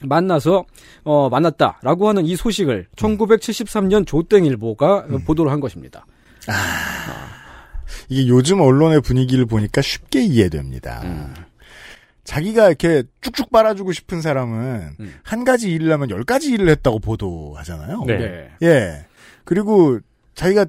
음. 만나서 어, 만났다라고 하는 이 소식을 1973년 조땡일보가 음. 보도를 한 것입니다. 이게 요즘 언론의 분위기를 보니까 쉽게 이해됩니다. 음. 자기가 이렇게 쭉쭉 빨아주고 싶은 사람은 음. 한 가지 일을 하면 열 가지 일을 했다고 보도하잖아요. 네. 예. 그리고 자기가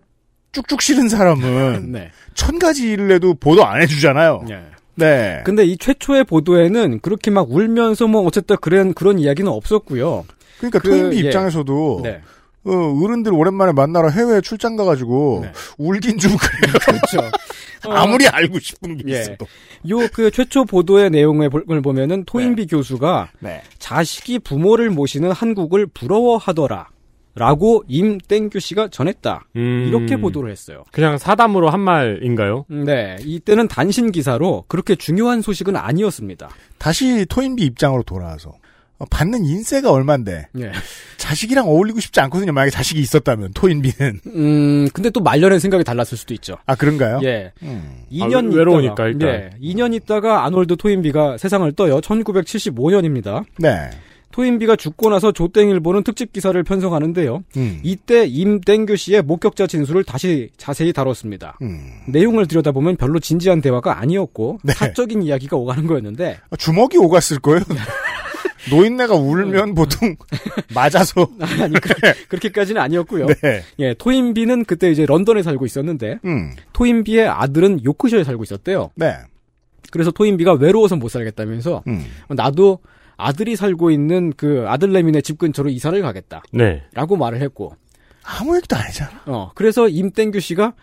쭉쭉 싫은 사람은 [LAUGHS] 네. 천 가지 일을 해도 보도 안 해주잖아요. 네. 네. 근데 이 최초의 보도에는 그렇게 막 울면서 뭐 어쨌든 그런 그런 이야기는 없었고요. 그러니까 그, 토인비 예. 입장에서도 네. 어, 어른들 오랜만에 만나러 해외 출장 가가지고 네. 울긴 좀 그래요. 그렇죠. [LAUGHS] 아무리 알고 싶은 게 예. 있어도. 요그 최초 보도의 내용을 보면은 토인비 교수가 네. 자식이 부모를 모시는 한국을 부러워하더라. 라고 임땡규 씨가 전했다. 음. 이렇게 보도를 했어요. 그냥 사담으로 한 말인가요? 네, 이때는 단신 기사로 그렇게 중요한 소식은 아니었습니다. 다시 토인비 입장으로 돌아와서 어, 받는 인세가 얼만데 예. 자식이랑 어울리고 싶지 않거든요. 만약에 자식이 있었다면 토인비는 음, 근데 또 말년엔 생각이 달랐을 수도 있죠. 아 그런가요? 예. 음. 2년 아, 외로우니까, 있다가, 일단. 예, 2년 있다가 아놀드 토인비가 세상을 떠요. 1975년입니다. 네. 토인비가 죽고 나서 조땡일보는 특집 기사를 편성하는데요. 음. 이때 임땡규 씨의 목격자 진술을 다시 자세히 다뤘습니다. 음. 내용을 들여다보면 별로 진지한 대화가 아니었고 네. 사적인 이야기가 오가는 거였는데 아, 주먹이 오갔을 거예요. [LAUGHS] 노인네가 울면 보통 [LAUGHS] 맞아서. 아니 그, 그렇게까지는 아니었고요. 네. 예, 토인비는 그때 이제 런던에 살고 있었는데 음. 토인비의 아들은 요크셔에 살고 있었대요. 네. 그래서 토인비가 외로워서 못 살겠다면서 음. 나도 아들이 살고 있는 그 아들내미네 집 근처로 이사를 가겠다. 네. 라고 말을 했고, 아무 얘기도 아니잖아. 어, 그래서 임땡규 씨가,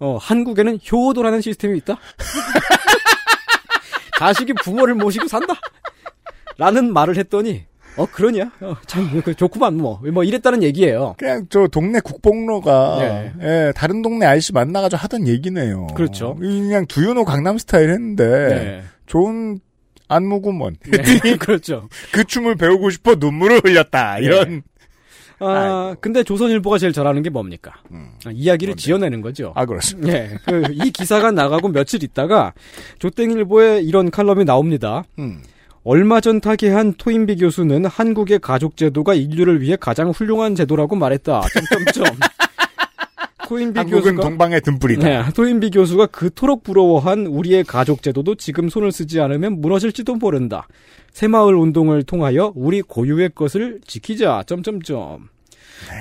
어, 한국에는 효도라는 시스템이 있다? [LAUGHS] 자식이 부모를 모시고 산다? 라는 말을 했더니, 어, 그러냐? 어, 참, 그, 좋구만, 뭐. 뭐, 이랬다는 얘기예요. 그냥 저 동네 국뽕로가 네. 예, 다른 동네 아저씨 만나가지고 하던 얘기네요. 그렇죠. 그냥 두유노 강남 스타일 했는데 네. 좋은 안무구먼. 네, [LAUGHS] [LAUGHS] 그렇죠. 그 춤을 배우고 싶어 눈물을 흘렸다. 이런. 아, 근데 조선일보가 제일 잘하는 게 뭡니까? 아, 이야기를 지어내는 거죠. 아 그렇습니다. 예, 그, 이 기사가 나가고 며칠 있다가 조땡일보에 이런 칼럼이 나옵니다. 음. 얼마 전 타계한 토인비 교수는 한국의 가족 제도가 인류를 위해 가장 훌륭한 제도라고 말했다. 점점점. [LAUGHS] 토인비 한국은 교수가 동방의 등불이다. 네, 토인비 교수가 그토록 부러워한 우리의 가족 제도도 지금 손을 쓰지 않으면 무너질지도 모른다. 새마을 운동을 통하여 우리 고유의 것을 지키자. 점점점.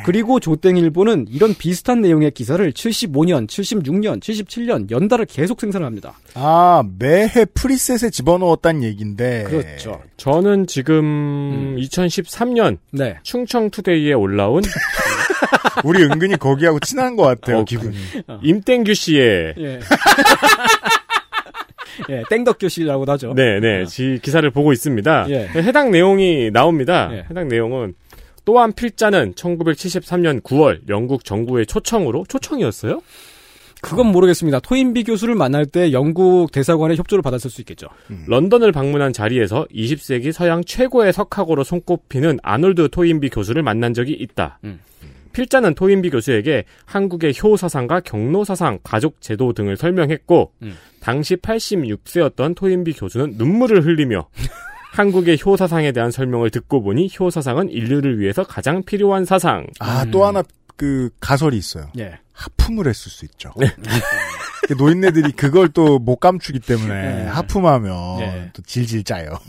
그리고 조땡일보는 이런 비슷한 내용의 기사를 75년, 76년, 77년 연달아 계속 생산합니다. 아 매해 프리셋에 집어넣었단 얘긴데. 그렇죠. 저는 지금 2013년 네. 충청투데이에 올라온 [LAUGHS] 우리 은근히 거기하고 친한 것 같아요. 어, 기분이. 임땡규 씨의 예. [LAUGHS] 예, 땡덕교실이라고도 하죠. 네, 네. 지 기사를 보고 있습니다. 예. 해당 내용이 나옵니다. 예. 해당 내용은 또한 필자는 1973년 9월 영국 정부의 초청으로 초청이었어요? 그건 모르겠습니다. 토인비 교수를 만날 때 영국 대사관의 협조를 받았을 수 있겠죠. 런던을 방문한 자리에서 20세기 서양 최고의 석학으로 손꼽히는 아놀드 토인비 교수를 만난 적이 있다. 음. 필자는 토인비 교수에게 한국의 효 사상과 경로 사상, 가족 제도 등을 설명했고 음. 당시 86세였던 토인비 교수는 눈물을 흘리며 한국의 효 사상에 대한 설명을 듣고 보니 효 사상은 인류를 위해서 가장 필요한 사상. 아또 하나 그 가설이 있어요. 예. 하품을 했을 수 있죠. [LAUGHS] 그 노인네들이 그걸 또 못 감추기 때문에 네. 하품하면 네. 또 질질 짜요.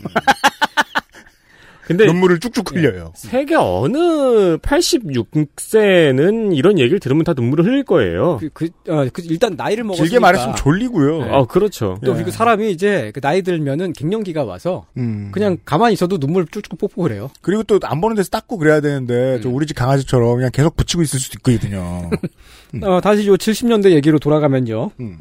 근데 눈물을 쭉쭉 흘려요. 세계 어느 86세는 이런 얘기를 들으면 다 눈물을 흘릴 거예요. 그, 그, 어, 그 일단 나이를 먹었으니까. 길게 말했으면 졸리고요. 아, 그렇죠. 또 예. 그리고 사람이 이제 그 나이 들면은 갱년기가 와서 음. 그냥 가만히 있어도 눈물 쭉쭉 뽑고 그래요. 그리고 또 안 보는 데서 닦고 그래야 되는데 저 우리 집 강아지처럼 그냥 계속 붙이고 있을 수도 있거든요. [LAUGHS] 어, 다시 요 70년대 얘기로 돌아가면요. 음.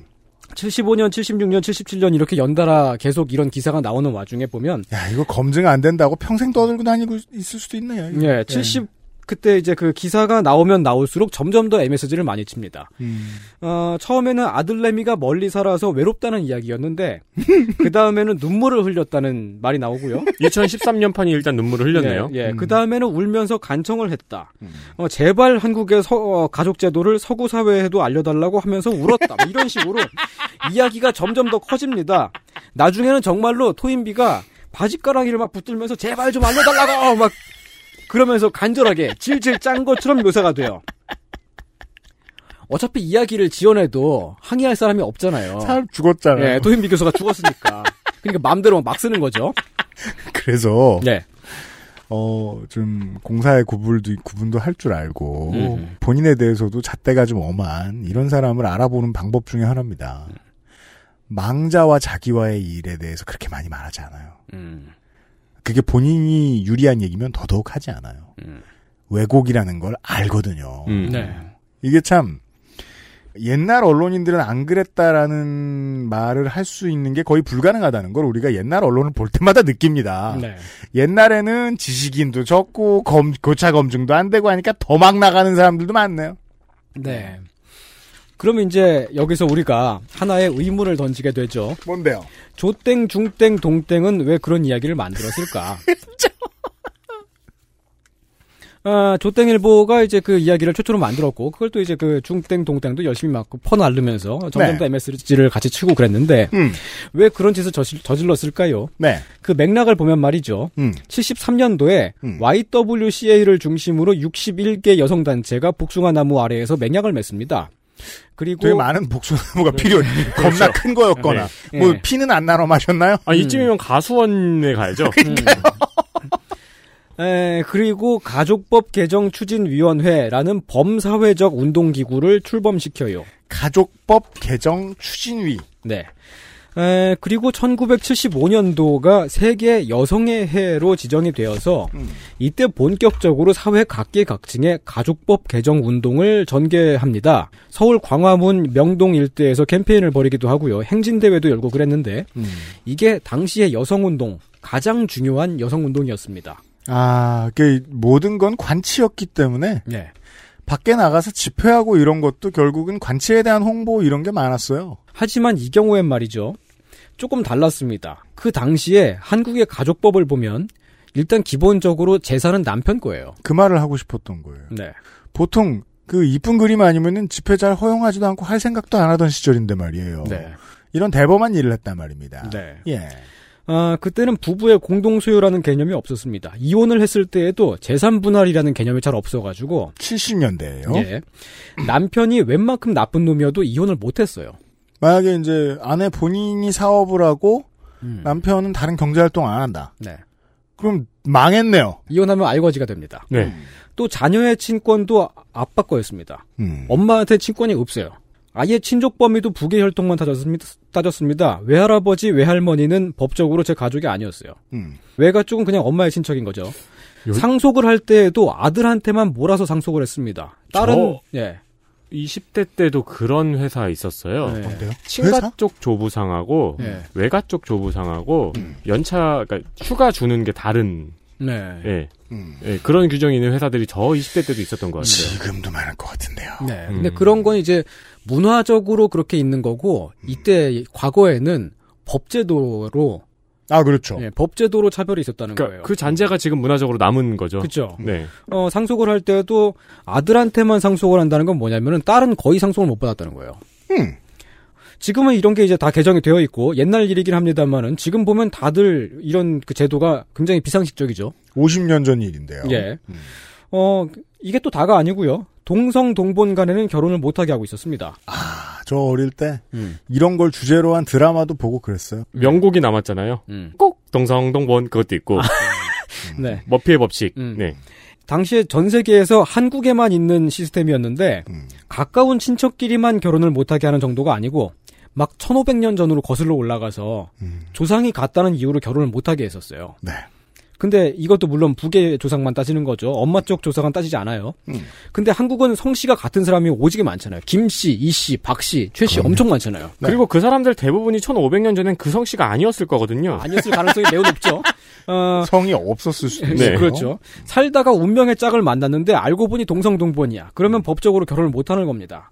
75년, 76년, 77년 이렇게 연달아 계속 이런 기사가 나오는 와중에 보면 야 이거 검증 안 된다고 평생 떠들고 다니고 있을 수도 있네요. 이거. 예, 70 그때 이제 그 기사가 나오면 나올수록 점점 더 MSG를 많이 칩니다. 음. 어, 처음에는 아들내미가 멀리 살아서 외롭다는 이야기였는데 [LAUGHS] 그 다음에는 눈물을 흘렸다는 말이 나오고요. 2013년판이 일단 눈물을 흘렸네요. 예, 음. 그 다음에는 울면서 간청을 했다. 어, 제발 한국의 서- 어, 가족 제도를 서구 사회에도 알려달라고 하면서 울었다. 뭐 이런 식으로 [LAUGHS] 이야기가 점점 더 커집니다. 나중에는 정말로 토인비가 바지가랑이를 막 붙들면서 제발 좀 알려달라고 막 그러면서 간절하게 질질 짠 것처럼 묘사가 돼요. 어차피 이야기를 지어내도 항의할 사람이 없잖아요. 사람 죽었잖아요. 네, 도현미 교수가 죽었으니까. 그러니까 마음대로 막 쓰는 거죠. [LAUGHS] 그래서 네. 어, 좀 공사의 구분도 구분도 할 줄 알고 음. 본인에 대해서도 잣대가 좀 엄한 이런 사람을 알아보는 방법 중에 하나입니다. 망자와 자기와의 일에 대해서 그렇게 많이 말하지 않아요. 음. 그게 본인이 유리한 얘기면 더더욱 하지 않아요. 음. 왜곡이라는 걸 알거든요. 음. 네. 이게 참 옛날 언론인들은 안 그랬다라는 말을 할 수 있는 게 거의 불가능하다는 걸 우리가 옛날 언론을 볼 때마다 느낍니다. 네. 옛날에는 지식인도 적고 검, 교차 검증도 안 되고 하니까 더 막 나가는 사람들도 많네요. 네. 그러면 이제 여기서 우리가 하나의 의문을 던지게 되죠. 뭔데요? 조땡, 중땡, 동땡은 왜 그런 이야기를 만들었을까? [LAUGHS] 아, 조땡일보가 이제 그 이야기를 최초로 만들었고, 그걸 또 이제 그 중땡, 동땡도 열심히 막 퍼날르면서 점점 더 MSG를 같이 치고 그랬는데, 음. 왜 그런 짓을 저질, 저질렀을까요? 네. 그 맥락을 보면 말이죠. 음. 73년도에 음. YWCA를 중심으로 61개 여성단체가 복숭아 나무 아래에서 맹약을 맺습니다. 그리고 되게 많은 복숭아나무가 필요해. 겁나 큰 거였거나. 네. 뭐 네. 피는 안 나눠 마셨나요? 아, 이쯤이면 가수원에 가야죠. 에, 그리고 가족법 개정 추진위원회라는 범사회적 운동기구를 출범시켜요. 가족법 개정 추진위. 네. 에, 그리고 1975년도가 세계 여성의 해로 지정이 되어서 이때 본격적으로 사회 각계각층의 가족법 개정 운동을 전개합니다. 서울 광화문 명동 일대에서 캠페인을 벌이기도 하고요. 행진대회도 열고 그랬는데 이게 당시의 여성운동 가장 중요한 여성운동이었습니다. 아, 그 모든 건 관치였기 때문에 네. 밖에 나가서 집회하고 이런 것도 결국은 관치에 대한 홍보 이런 게 많았어요. 하지만 이 경우엔 말이죠. 조금 달랐습니다. 그 당시에 한국의 가족법을 보면 일단 기본적으로 재산은 남편 거예요. 그 말을 하고 싶었던 거예요. 네. 보통 그 이쁜 그림 아니면은 집회 잘 허용하지도 않고 할 생각도 안 하던 시절인데 말이에요. 네. 이런 대범한 일을 했단 말입니다. 네. 예. 아, 그때는 부부의 공동 소유라는 개념이 없었습니다. 이혼을 했을 때에도 재산 분할이라는 개념이 잘 없어가지고 70년대예요. 예. 남편이 웬만큼 나쁜 놈이어도 이혼을 못했어요. 만약에 이제 아내 본인이 사업을 하고 남편은 다른 경제 활동 안 한다. 네. 그럼 망했네요. 이혼하면 알거지가 됩니다. 네. 또 자녀의 친권도 아빠 거였습니다. 음. 엄마한테 친권이 없어요. 아예 친족 범위도 부계 혈통만 따졌습니다. 따졌습니다. 외할아버지, 외할머니는 법적으로 제 가족이 아니었어요. 음. 외가 쪽은 그냥 엄마의 친척인 거죠. 상속을 할 때에도 아들한테만 몰아서 상속을 했습니다. 딸은 저- 예. 20대 때도 그런 회사 있었어요. 네. 뭔데요? 친가 회사? 쪽 조부상하고 네. 외가 쪽 조부상하고 연차 그러니까 휴가 주는 게 다른 네. 예. 음. 예, 그런 규정이 있는 회사들이 저 20대 때도 있었던 것 같아요. 지금도 많을 것 같은데요. 네. 음. 근데 그런 건 이제 문화적으로 그렇게 있는 거고 이때 과거에는 법제도로 아 그렇죠. 예, 법제도로 차별이 있었다는 그러니까 거예요. 그 잔재가 지금 문화적으로 남은 거죠. 그렇죠. 네. 어, 상속을 할 때도 아들한테만 상속을 한다는 건 뭐냐면은 딸은 거의 상속을 못 받았다는 거예요. 음. 지금은 이런 게 이제 다 개정이 되어 있고 옛날 일이긴 합니다만은 지금 보면 다들 이런 그 제도가 굉장히 비상식적이죠. 50년 전 일인데요. 예. 어, 이게 또 다가 아니고요. 동성 동본 간에는 결혼을 못하게 하고 있었습니다. 아, 저 어릴 때 음. 이런 걸 주제로 한 드라마도 보고 그랬어요. 명곡이 남았잖아요. 음. 꼭 동성동본 그것도 있고 네. 머피의 법칙. 음. 네. 당시에 전 세계에서 한국에만 있는 시스템이었는데 음. 가까운 친척끼리만 결혼을 못하게 하는 정도가 아니고 막 1500년 전으로 거슬러 올라가서 음. 조상이 같다는 이유로 결혼을 못하게 했었어요. 네. 근데 이것도 물론 부계 조상만 따지는 거죠. 엄마 쪽 조상은 따지지 않아요. 음. 근데 한국은 성씨가 같은 사람이 오지게 많잖아요. 김씨, 이씨, 박씨, 최씨 엄청 많잖아요. 그리고 그 사람들 대부분이 1500년 전엔 그 성씨가 아니었을 거거든요. 아니었을 가능성이 매우 높죠. [LAUGHS] 어, 성이 없었을 수도 네. 있어요. 그렇죠. 살다가 운명의 짝을 만났는데 알고 보니 동성동본이야. 그러면 법적으로 결혼을 못하는 겁니다.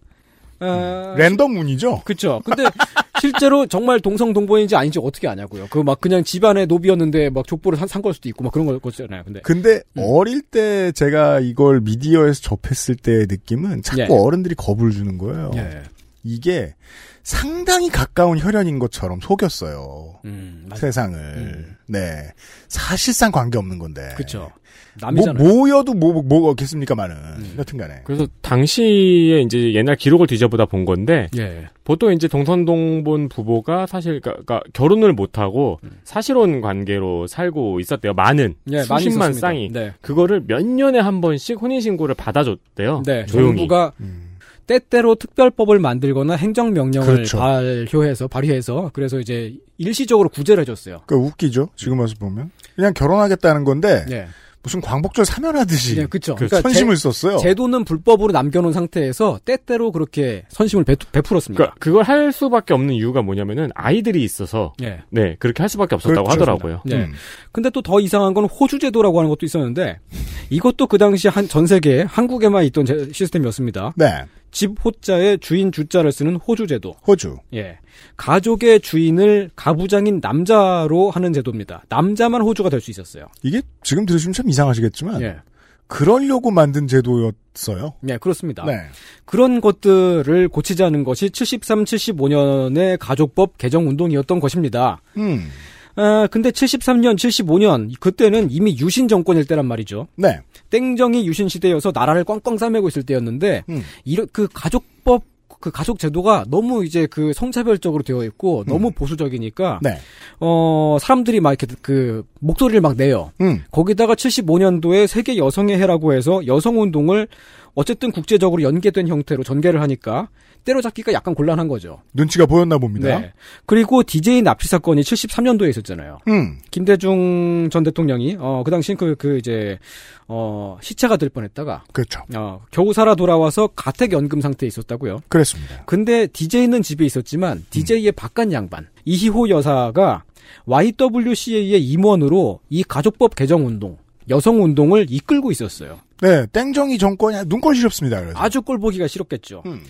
어, 랜덤 운이죠. 그렇죠. 근데 실제로 정말 동성 동본인지 아닌지 어떻게 아냐고요. 그 막 그냥 집안의 노비였는데 막 족보를 산, 산 걸 수도 있고 막 그런 거- 거잖아요. 근데 근데 음. 어릴 때 제가 이걸 미디어에서 접했을 때의 느낌은 자꾸 예. 어른들이 겁을 주는 거예요. 예. 이게 상당히 가까운 혈연인 것처럼 속였어요. 음, 세상을. 네. 사실상 관계없는 건데. 그쵸. 뭐, 남이잖아요. 뭐여도 뭐, 뭐겠습니까만은. 여튼 간에. 그래서 당시에 이제 옛날 기록을 뒤져보다 본 건데 예. 보통 이제 동선동본 부부가 사실 그러니까 결혼을 못 하고 사실혼 관계로 살고 있었대요. 많은 예, 수십만. 쌍이 네. 그거를 몇 년에 한 번씩 혼인 신고를 받아줬대요. 네, 조용히. 정부가 때때로 특별법을 만들거나 행정명령을 그렇죠. 발효해서 발휘해서 그래서 이제 일시적으로 구제를 해줬어요. 그 웃기죠? 지금 와서 보면. 그냥 결혼하겠다는 건데. 네. 무슨 광복절 사면하듯이. 네, 그쵸. 그 그러니까 선심을 제- 썼어요. 제도는 불법으로 남겨놓은 상태에서 때때로 그렇게 선심을 배, 베풀었습니다. 그러니까 그걸 할 수밖에 없는 이유가 뭐냐면은 아이들이 있어서 예. 네 그렇게 할 수밖에 없었다고 그렇죠. 하더라고요. 네. 근데 또 더 이상한 건 호주 제도라고 하는 것도 있었는데 이것도 그 당시 한 전 세계에 한국에만 있던 제- 시스템이었습니다. 네. 집 호자에 주인 주자를 쓰는 호주 제도. 호주. 예. 가족의 주인을 가부장인 남자로 하는 제도입니다. 남자만 호주가 될 수 있었어요. 이게 지금 들으시면 참 이상하시겠지만. 예. 그러려고 만든 제도였어요. 네, 그렇습니다. 네. 그런 것들을 고치자는 것이 73, 75년의 가족법 개정 운동이었던 것입니다. 음. 아, 근데 73년, 75년 그때는 이미 유신 정권일 때란 말이죠. 네. 땡정이 유신 시대여서 나라를 꽝꽝 싸매고 있을 때였는데 음. 이런 그 가족법 그 가족 제도가 너무 이제 그 성차별적으로 되어 있고 너무 보수적이니까 네. 어 사람들이 막 이렇게 그 목소리를 막 내요. 음. 거기다가 75년도에 세계 여성의 해라고 해서 여성 운동을 어쨌든 국제적으로 연계된 형태로 전개를 하니까 때려잡기가 약간 곤란한 거죠. 눈치가 보였나 봅니다. 네. 그리고 DJ 납치 사건이 73년도에 있었잖아요. 음. 김대중 전 대통령이 어 그 당시 그 그 이제 어 시체가 될 뻔했다가 그렇죠. 어 겨우 살아 돌아와서 가택 연금 상태에 있었다고요. 그랬습니다. 근데 DJ는 집에 있었지만 DJ의 바깥 양반 이희호 여사가 YWCA의 임원으로 이 가족법 개정 운동, 여성 운동을 이끌고 있었어요. 네. 땡정이 정권이 눈꼴 시렵습니다. 그래서. 아주 꼴 보기가 싫었겠죠. 음.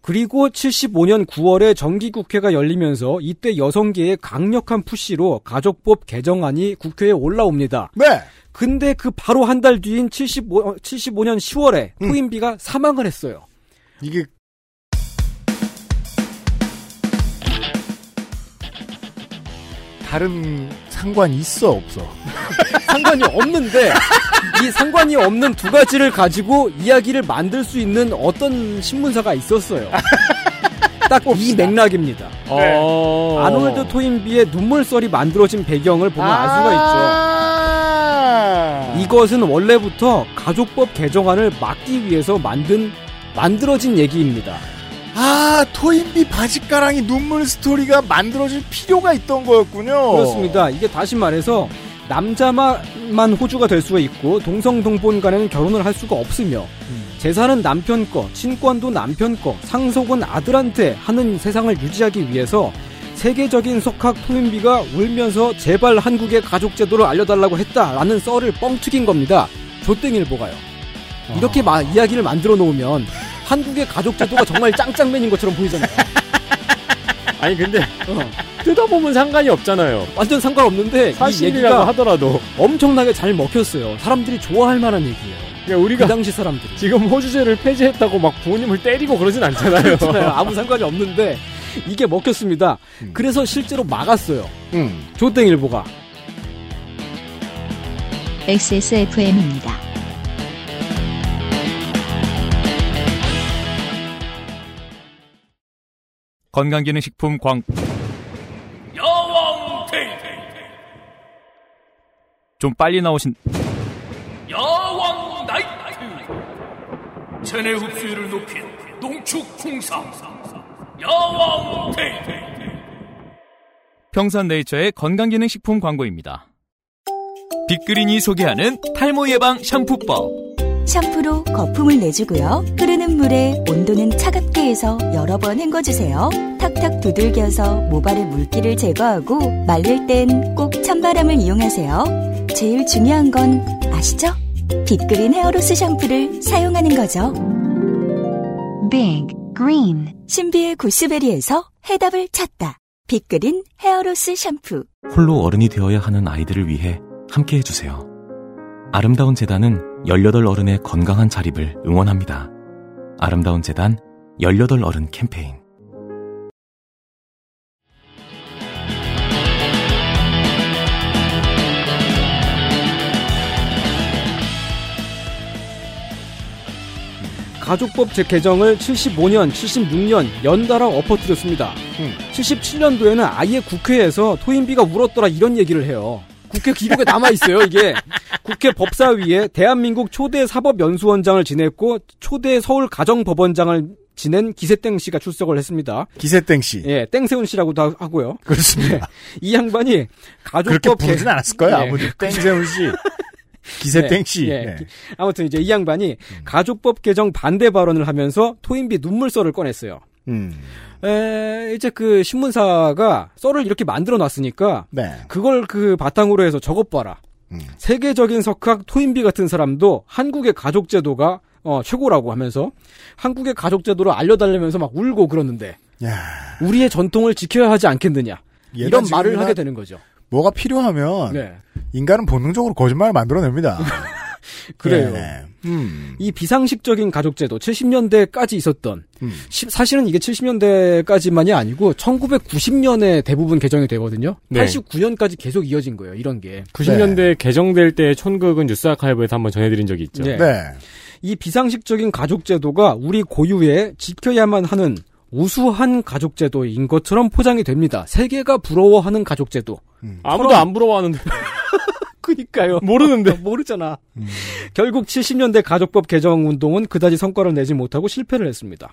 그리고 75년 9월에 정기국회가 열리면서 이때 여성계의 강력한 푸시로 가족법 개정안이 국회에 올라옵니다. 네. 근데 그 바로 한 달 뒤인 75, 어, 75년 10월에 음. 토인비가 사망을 했어요. 이게 다른 상관이 있어 없어? [LAUGHS] 상관이 없는데 이 상관이 없는 두 가지를 가지고 이야기를 만들 수 있는 어떤 신문사가 있었어요. 딱 이 맥락입니다. 어... 아놀드 토인비의 눈물썰이 만들어진 배경을 보면 알 수가 있죠. 이것은 원래부터 가족법 개정안을 막기 위해서 만든 만들어진 얘기입니다. 아 토인비 바지가랑이 눈물 스토리가 만들어질 필요가 있던 거였군요. 그렇습니다. 이게 다시 말해서 남자만 호주가 될 수가 있고 동성 동본 간에는 결혼을 할 수가 없으며 재산은 남편 거, 친권도 남편 거, 상속은 아들한테 하는 세상을 유지하기 위해서 세계적인 석학 토인비가 울면서 제발 한국의 가족 제도를 알려달라고 했다라는 썰을 뻥튀긴 겁니다. 조땡일보가요. 이렇게 마- 이야기를 만들어 놓으면 한국의 가족 제도가 정말 짱짱맨인 것처럼 보이잖아요. [LAUGHS] 아니 근데 어. 뜯어보면 상관이 없잖아요. 완전 상관없는데 이 사실이라고 하더라도 엄청나게 잘 먹혔어요. 사람들이 좋아할 만한 얘기예요. 그러니까 우리가 그 당시 사람들이. 지금 호주제를 폐지했다고 막 부모님을 때리고 그러진 않잖아요. [LAUGHS] 그렇잖아요. 아무 상관이 없는데 이게 먹혔습니다. 그래서 실제로 막았어요. 음. 조땡일보가. XSFM입니다. 건강기능식품 광 야왕 테이 좀 빨리 나오신 야왕 나이트 체내 흡수율을 높인 농축 홍삼 야왕 테이 평산 네이처의 건강기능식품 광고입니다. 빅그린이 소개하는 탈모 예방 샴푸법. 샴푸로 거품을 내주고요. 흐르는 물에 온도는 차갑게 해서 여러 번 헹궈주세요. 탁탁 두들겨서 모발의 물기를 제거하고 말릴 땐 꼭 찬바람을 이용하세요. 제일 중요한 건 아시죠? 빅그린 헤어로스 샴푸를 사용하는 거죠. Big Green 신비의 구스베리에서 해답을 찾다. 빅그린 헤어로스 샴푸 홀로 어른이 되어야 하는 아이들을 위해 함께 해주세요. 아름다운 재단은 18 어른의 건강한 자립을 응원합니다. 아름다운 재단 18 어른 캠페인 가족법 제개정을 75년, 76년 연달아 엎어뜨렸습니다. 음. 77년도에는 아예 국회에서 토인비가 울었더라 이런 얘기를 해요. 국회 기록에 남아 있어요, 이게. 국회 법사위에 대한민국 초대 사법연수원장을 지냈고 초대 서울 가정법원장을 지낸 기세땡 씨가 출석을 했습니다. 기세땡 씨. 예, 땡세훈 씨라고도 하- 하고요. 그렇습니다. 이 양반이 그렇게 가족법 부르진 개- 않았을 거예요. 예. 아무도 땡세훈 씨. 기세땡 씨. 예, 예. 네. 아무튼 이제 이 양반이 가족법 개정 반대 발언을 하면서 토인비 눈물썰을 꺼냈어요. 음. 에, 이제 그 신문사가 썰을 이렇게 만들어 놨으니까 네. 그걸 그 바탕으로 해서 저것 봐라. 음. 세계적인 석학 토인비 같은 사람도 한국의 가족 제도가 어, 최고라고 하면서 한국의 가족 제도를 알려달라면서 막 울고 그러는데 야, 우리의 전통을 지켜야 하지 않겠느냐 이런 말을 하게 되는 거죠. 뭐가 필요하면 네. 인간은 본능적으로 거짓말을 만들어냅니다. [LAUGHS] [LAUGHS] 그래요. 예. 음. 이 비상식적인 가족제도 70년대까지 있었던 음. 시- 사실은 이게 70년대까지만이 아니고 1990년에 대부분 개정이 되거든요. 네. 89년까지 계속 이어진 거예요. 이런 게. 90년대 개정될 때 촌극은 뉴스 아카이브에서 한번 전해드린 적이 있죠. 네. 네. 이 비상식적인 가족제도가 우리 고유의 지켜야만 하는 우수한 가족제도인 것처럼 포장이 됩니다. 세계가 부러워하는 가족제도. 아무도 안 부러워하는데. [LAUGHS] 그니까요. 모르는데. [LAUGHS] 모르잖아. 결국 70년대 가족법 개정 운동은 그다지 성과를 내지 못하고 실패를 했습니다.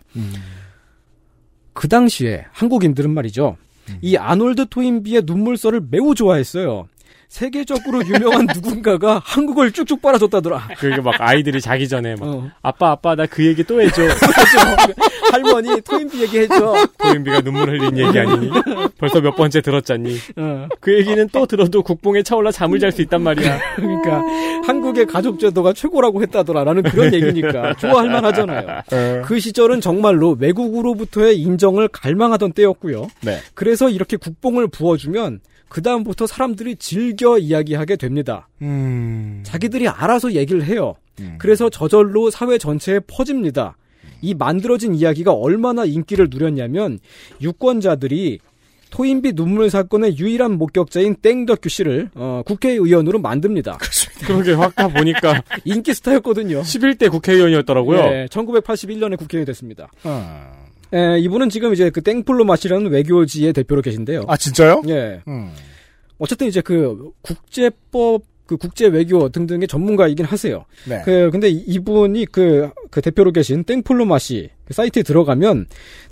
그 당시에 한국인들은 말이죠. 이 아놀드 토인비의 눈물썰을 매우 좋아했어요. 세계적으로 유명한 [LAUGHS] 누군가가 한국을 쭉쭉 빨아줬다더라. 그게 막 아이들이 자기 전에 막 어. 아빠 아빠 나 그 얘기 또 해줘. [LAUGHS] 할머니 토인비 얘기 해줘. 도인비가 눈물 흘린 얘기 아니니? 벌써 몇 번째 들었잖니? 어. 그 얘기는 또 들어도 국뽕에 차올라 잠을 잘 수 있단 말이야. 그러니까 한국의 가족 제도가 최고라고 했다더라라는 그런 얘기니까 좋아할 만하잖아요. 그 시절은 정말로 외국으로부터의 인정을 갈망하던 때였고요. 네. 그래서 이렇게 국뽕을 부어주면 그 다음부터 사람들이 즐겨 이야기하게 됩니다. 음. 자기들이 알아서 얘기를 해요. 그래서 저절로 사회 전체에 퍼집니다. 이 만들어진 이야기가 얼마나 인기를 누렸냐면 유권자들이 토인비 눈물 사건의 유일한 목격자인 땡덕규 씨를 어, 국회의원으로 만듭니다. 그러게 확다 보니까 [LAUGHS] 인기 스타였거든요. 11대 국회의원이었더라고요. 네, 1981년에 국회의원이 됐습니다. 아. 에, 이분은 지금 이제 그 땡플로 마시라는 외교지의 대표로 계신데요. 아, 진짜요? 예. 음. 어쨌든 이제 그 국제법, 그 국제 외교 등등의 전문가이긴 하세요. 네. 그 근데 이- 이분이 그, 그 대표로 계신 땡플로마시 그 사이트에 들어가면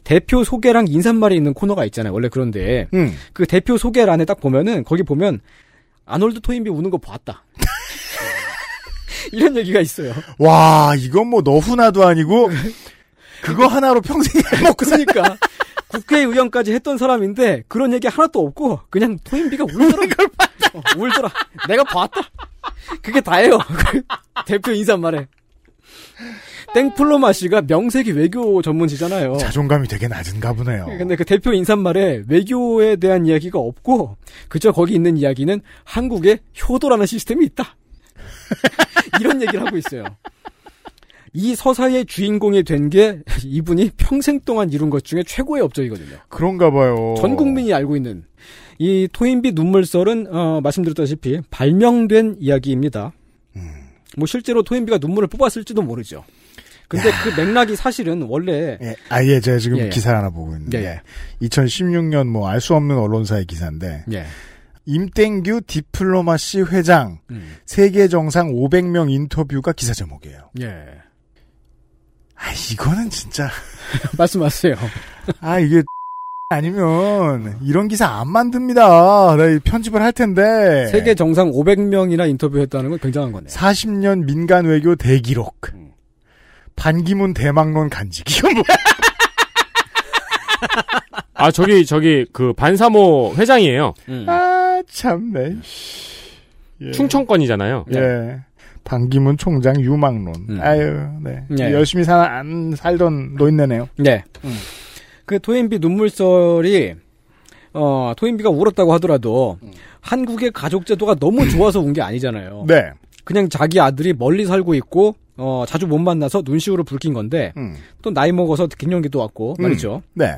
대표 소개랑 인사말이 있는 코너가 있잖아요. 원래 그런데 음. 그 대표 소개란에 딱 보면은 거기 보면 아놀드 토인비 우는 거 봤다. [LAUGHS] 이런 얘기가 있어요. 와, 이건 뭐 너후나도 아니고 [LAUGHS] 그거 하나로 평생 해먹고 그러니까 [LAUGHS] 국회의원까지 했던 사람인데 그런 얘기 하나도 없고 그냥 토인비가 울더라. 어, 울더라. 내가 봤다. 그게 다예요. [LAUGHS] 대표 인사말에. 땡플로마 씨가 명색이 외교 전문지잖아요. 자존감이 되게 낮은가 보네요. 근데 그 대표 인사말에 외교에 대한 이야기가 없고 그저 거기 있는 이야기는 한국에 효도라는 시스템이 있다. [LAUGHS] 이런 얘기를 하고 있어요. 이 서사의 주인공이 된 게 [LAUGHS] 이분이 평생 동안 이룬 것 중에 최고의 업적이거든요. 그런가 봐요. 전 국민이 알고 있는 이 토인비 눈물썰은 어, 말씀드렸다시피 발명된 이야기입니다. 뭐 실제로 토인비가 눈물을 뽑았을지도 모르죠. 근데 그 맥락이 사실은 원래 예, 아, 예, 제가 지금 예, 예. 기사 하나 보고 있는데. 예, 2016년 뭐 알 수 없는 언론사의 기사인데. 예. 임땡규 디플로마시 회장 음. 세계 정상 500명 인터뷰가 기사 제목이에요. 예. 아, 이거는 진짜. [LAUGHS] 말씀하세요. 아, 이게 [LAUGHS] 아니면 이런 기사 안 만듭니다. 나이 편집을 할 텐데. 세계 정상 500명이나 인터뷰했다는 건 굉장한 거네요. 40년 민간 외교 대기록. 음. 반기문 대망론 간직. [LAUGHS] 이건 뭐야? 아 저기 저기 그 반사모 회장이에요. 아, 참네. 예. 충청권이잖아요. 예. 반기문 총장 유망론. 음. 아유, 네. 네. 열심히 사, 안 살던 노인네네요. 네. 그 토인비 눈물썰이 어 토인비가 울었다고 하더라도 한국의 가족 제도가 너무 좋아서 운 게 아니잖아요. 네. 그냥 자기 아들이 멀리 살고 있고 어 자주 못 만나서 눈시울을 붉힌 건데 음. 또 나이 먹어서 갱년기도 왔고 말이죠. 네.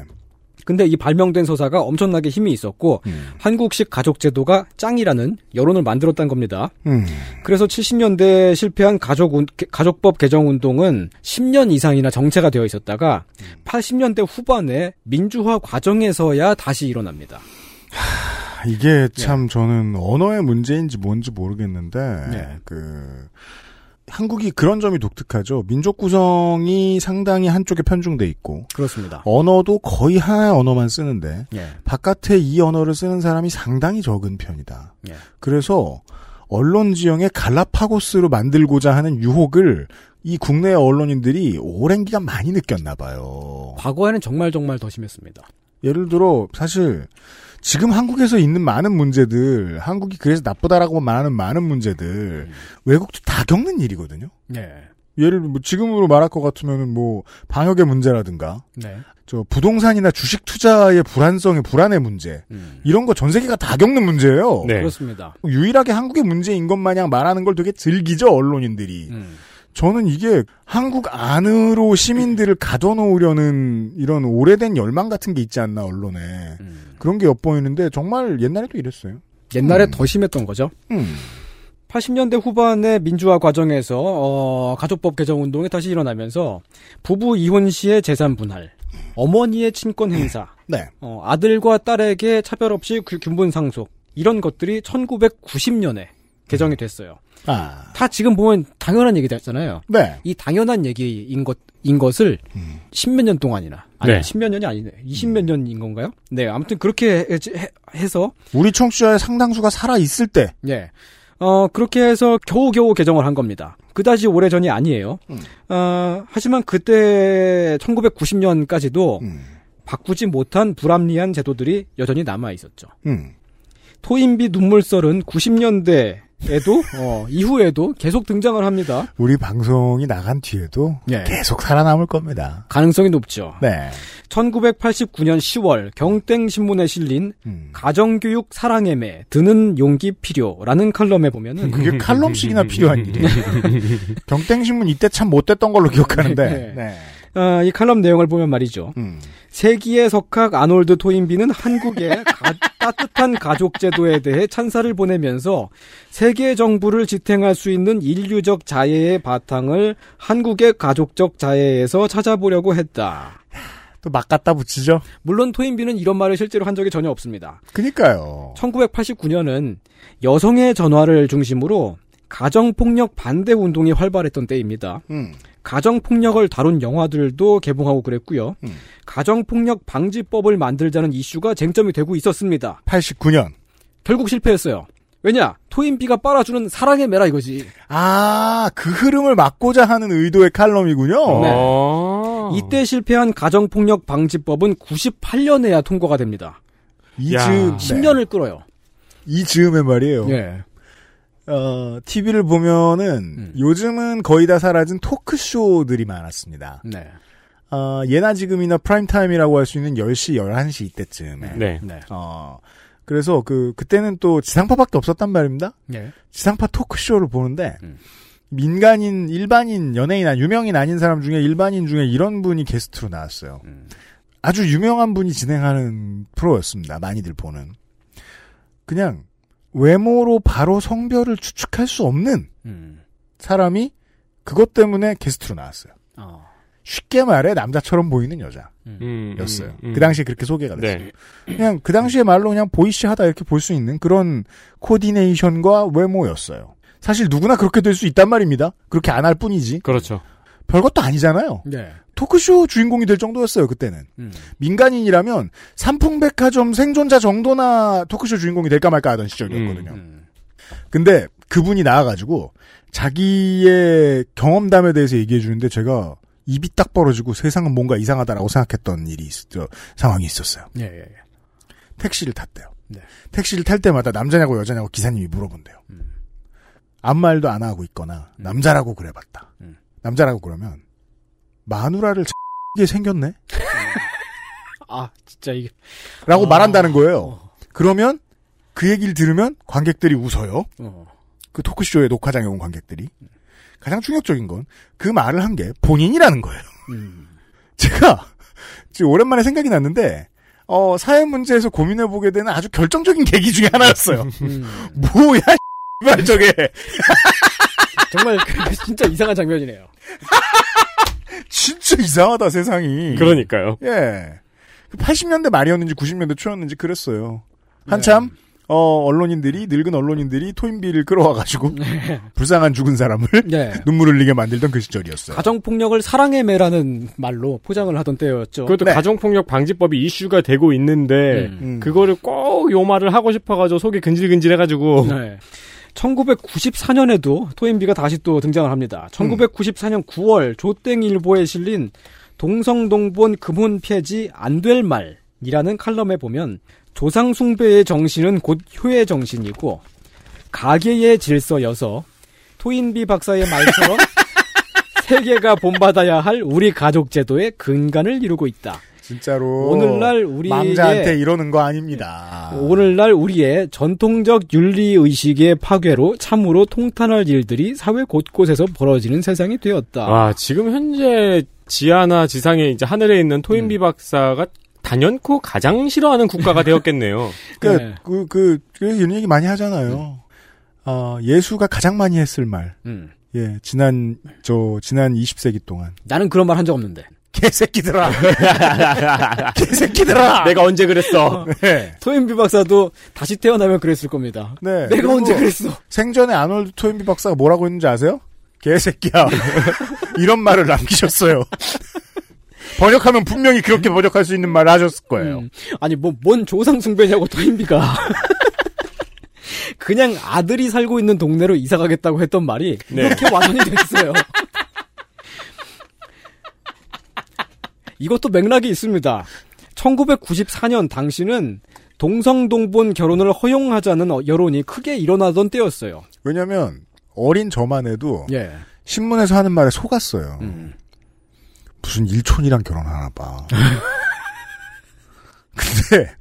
근데 이 발명된 서사가 엄청나게 힘이 있었고 음. 한국식 가족 제도가 짱이라는 여론을 만들었다는 겁니다. 음. 그래서 70년대에 실패한 가족 운- 개- 가족법 개정 운동은 10년 이상이나 정체가 되어 있었다가 80년대 후반에 민주화 과정에서야 다시 일어납니다. 이게 참 저는 언어의 문제인지 뭔지 모르겠는데 네. 그 한국이 그런 점이 독특하죠. 민족 구성이 상당히 한쪽에 편중돼 있고 그렇습니다. 언어도 거의 하나의 언어만 쓰는데 예. 바깥에 이 언어를 쓰는 사람이 상당히 적은 편이다. 예. 그래서 언론 지형에 갈라파고스로 만들고자 하는 유혹을 이 국내 언론인들이 오랜 기간 많이 느꼈나 봐요. 과거에는 정말 정말 더 심했습니다. 예를 들어 사실 지금 한국에서 있는 많은 문제들, 한국이 그래서 나쁘다라고 말하는 많은 문제들 외국도 다 겪는 일이거든요. 네. 예를 뭐 지금으로 말할 것 같으면은 뭐 방역의 문제라든가 네. 저 부동산이나 주식 투자의 불안성의 불안의 문제 이런 거 전 세계가 다 겪는 문제예요. 네. 그렇습니다. 유일하게 한국의 문제인 것 마냥 말하는 걸 되게 즐기죠 언론인들이. 음. 저는 이게 한국 안으로 시민들을 가둬놓으려는 이런 오래된 열망 같은 게 있지 않나 언론에 그런 게 엿보이는데 정말 옛날에도 이랬어요. 옛날에 더 심했던 거죠. 음. 80년대 후반의 민주화 과정에서 어, 가족법 개정 운동이 다시 일어나면서 부부 이혼 시의 재산 분할, 어머니의 친권 행사, 네. 어, 아들과 딸에게 차별 없이 균- 균분 상속 이런 것들이 1990년에 개정이 됐어요. 아. 다 지금 보면 당연한 얘기잖아요. 네. 이 당연한 얘기인 것, 인 것을 십몇 년 동안이나, 아니, 네. 십몇 년이 아니네. 이십몇 년인 건가요? 네, 아무튼 그렇게 해, 해- 해서, 우리 청취자의 상당수가 살아 있을 때 예. 어, 그렇게 해서 겨우겨우 개정을 한 겁니다. 그다지 오래전이 아니에요. 어, 하지만 그때 1990년까지도 음. 바꾸지 못한 불합리한 제도들이 여전히 남아 있었죠. 음. 토인비 눈물썰은 90년대 에도 어, 이후에도 계속 등장을 합니다. 우리 방송이 나간 뒤에도 예. 계속 살아남을 겁니다. 가능성이 높죠. 네. 1989년 10월 경땡 신문에 실린 음. 가정교육 사랑의 매 드는 용기 필요라는 칼럼에 보면은 그게 칼럼씩이나 필요한 일이에요. [LAUGHS] 경땡 신문 이때 참 못됐던 걸로 기억하는데. 네. 네. 어, 이 칼럼 내용을 보면 말이죠. 음. 세기의 석학 아놀드 토인비는 한국의 가- [LAUGHS] 따뜻한 가족 제도에 대해 찬사를 보내면서 세계 정부를 지탱할 수 있는 인류적 자예의 바탕을 한국의 가족적 자예에서 찾아보려고 했다. 또막 갖다 붙이죠? 물론 토인비는 이런 말을 실제로 한 적이 전혀 없습니다. 그니까요. 1989년은 여성의 전화를 중심으로 가정폭력 반대 운동이 활발했던 때입니다. 음. 가정폭력을 다룬 영화들도 개봉하고 그랬고요. 음. 가정폭력 방지법을 만들자는 이슈가 쟁점이 되고 있었습니다. 89년. 결국 실패했어요. 왜냐? 토인비가 빨아주는 사랑의 매라 이거지. 아, 그 흐름을 막고자 하는 의도의 칼럼이군요. 네. 어. 이때 실패한 가정폭력 방지법은 98년에야 통과가 됩니다. 이 야. 즈음, 10년을 끌어요. 이 즈음에 말이에요. 예. 어, TV를 보면은 음. 요즘은 거의 다 사라진 토크쇼들이 많았습니다. 네. 어, 예나 지금이나 프라임타임이라고 할 수 있는 10시, 11시 이때쯤에. 네. 네. 어, 그래서 그, 그때는 또 지상파밖에 없었단 말입니다. 예. 지상파 토크쇼를 보는데, 음. 민간인, 일반인, 연예인, 아니, 유명인 아닌 사람 중에 일반인 중에 이런 분이 게스트로 나왔어요. 음. 아주 유명한 분이 진행하는 프로였습니다. 많이들 보는. 그냥, 외모로 바로 성별을 추측할 수 없는 음. 사람이 그것 때문에 게스트로 나왔어요. 어. 쉽게 말해 남자처럼 보이는 여자. 음, 였어요. 음, 음. 그 당시에 그렇게 소개가 됐어요. 네. 그냥 그 당시에 말로 그냥 보이시하다 이렇게 볼 수 있는 그런 코디네이션과 외모였어요. 사실 누구나 그렇게 될 수 있단 말입니다. 그렇게 안 할 뿐이지. 그렇죠. 별것도 아니잖아요. 네. 토크쇼 주인공이 될 정도였어요, 그때는. 음. 민간인이라면 삼풍백화점 생존자 정도나 토크쇼 주인공이 될까 말까 하던 시절이었거든요. 음. 근데 그분이 나와가지고 자기의 경험담에 대해서 얘기해 주는데 제가 입이 딱 벌어지고 세상은 뭔가 이상하다라고 생각했던 일이 있, 저, 상황이 있었어요. 예, 예, 예. 택시를 탔대요. 네. 택시를 탈 때마다 남자냐고 여자냐고 기사님이 물어본대요. 음. 아무 말도 안 하고 있거나 남자라고 그래봤다. 음. 남자라고 그러면 마누라를 [LAUGHS] 게 생겼네? 아, 진짜 이게. 라고 아. 말한다는 거예요. 어. 그러면 그 얘기를 들으면 관객들이 웃어요. 어. 그 토크쇼의 녹화장에 온 관객들이. 가장 충격적인 건 그 말을 한 게 본인이라는 거예요. 음. 제가 지금 오랜만에 생각이 났는데 어, 사회 문제에서 고민해 보게 되는 아주 결정적인 계기 중에 하나였어요. [LAUGHS] 뭐야, [LAUGHS] 말 저게. 정말 그- [LAUGHS] 진짜 이상한 장면이네요. [LAUGHS] 진짜 이상하다, 세상이. 그러니까요. 예. 80년대 말이었는지 90년대 초였는지 그랬어요. 한참, 어, 언론인들이, 늙은 언론인들이 토인비를 끌어와가지고, [LAUGHS] 불쌍한 죽은 사람을 네. 눈물 흘리게 만들던 그 시절이었어요. 가정폭력을 사랑의 매라는 말로 포장을 하던 때였죠. 그것도 네. 가정폭력 방지법이 이슈가 되고 있는데 음. 그거를 꼭 요 말을 하고 싶어가지고 속이 근질근질해가지고 네. 1994년에도 토인비가 다시 또 등장을 합니다. 1994년 9월 조땡일보에 실린 동성동본 금혼 폐지 안 될 말이라는 칼럼에 보면 조상숭배의 정신은 곧 효의 정신이고 가계의 질서여서 토인비 박사의 말처럼 [LAUGHS] 세계가 본받아야 할 우리 가족 제도의 근간을 이루고 있다. 진짜로. 오늘날 우리의 망자한테 이러는 거 아닙니다. 오늘날 우리의 전통적 윤리 의식의 파괴로 참으로 통탄할 일들이 사회 곳곳에서 벌어지는 세상이 되었다. 와 지금 현재 지하나 지상에 이제 하늘에 있는 음. 토인비 박사가 단연코 가장 싫어하는 국가가 [LAUGHS] 되었겠네요. 그, 네. 그, 그, 그, 이런 얘기 많이 하잖아요. 어, 예수가 가장 많이 했을 말. 음. 예, 지난, 저, 지난 20세기 동안. 나는 그런 말 한 적 없는데. 개새끼들아! [LAUGHS] 개새끼들아! 내가 언제 그랬어? 네. 토인비 박사도 다시 태어나면 그랬을 겁니다. 네. 내가 언제 그랬어? 생전에 아놀드 토인비 박사가 뭐라고 했는지 아세요? 개새끼야. [LAUGHS] 이런 말을 남기셨어요. [LAUGHS] 번역하면 분명히 그렇게 번역할 수 있는 말을 하셨을 거예요. 음. 아니 뭐 뭔 조상 숭배냐고 토인비가 그냥 아들이 살고 있는 동네로 이사 가겠다고 했던 말이 네. 이렇게 완전히 됐어요. 이것도 맥락이 있습니다. 1994년 당시는 동성동본 결혼을 허용하자는 어- 여론이 크게 일어나던 때였어요. 왜냐면, 어린 저만 해도, 예. 신문에서 하는 말에 속았어요. 음. 무슨 일촌이랑 결혼하나 봐. [LAUGHS] 근데,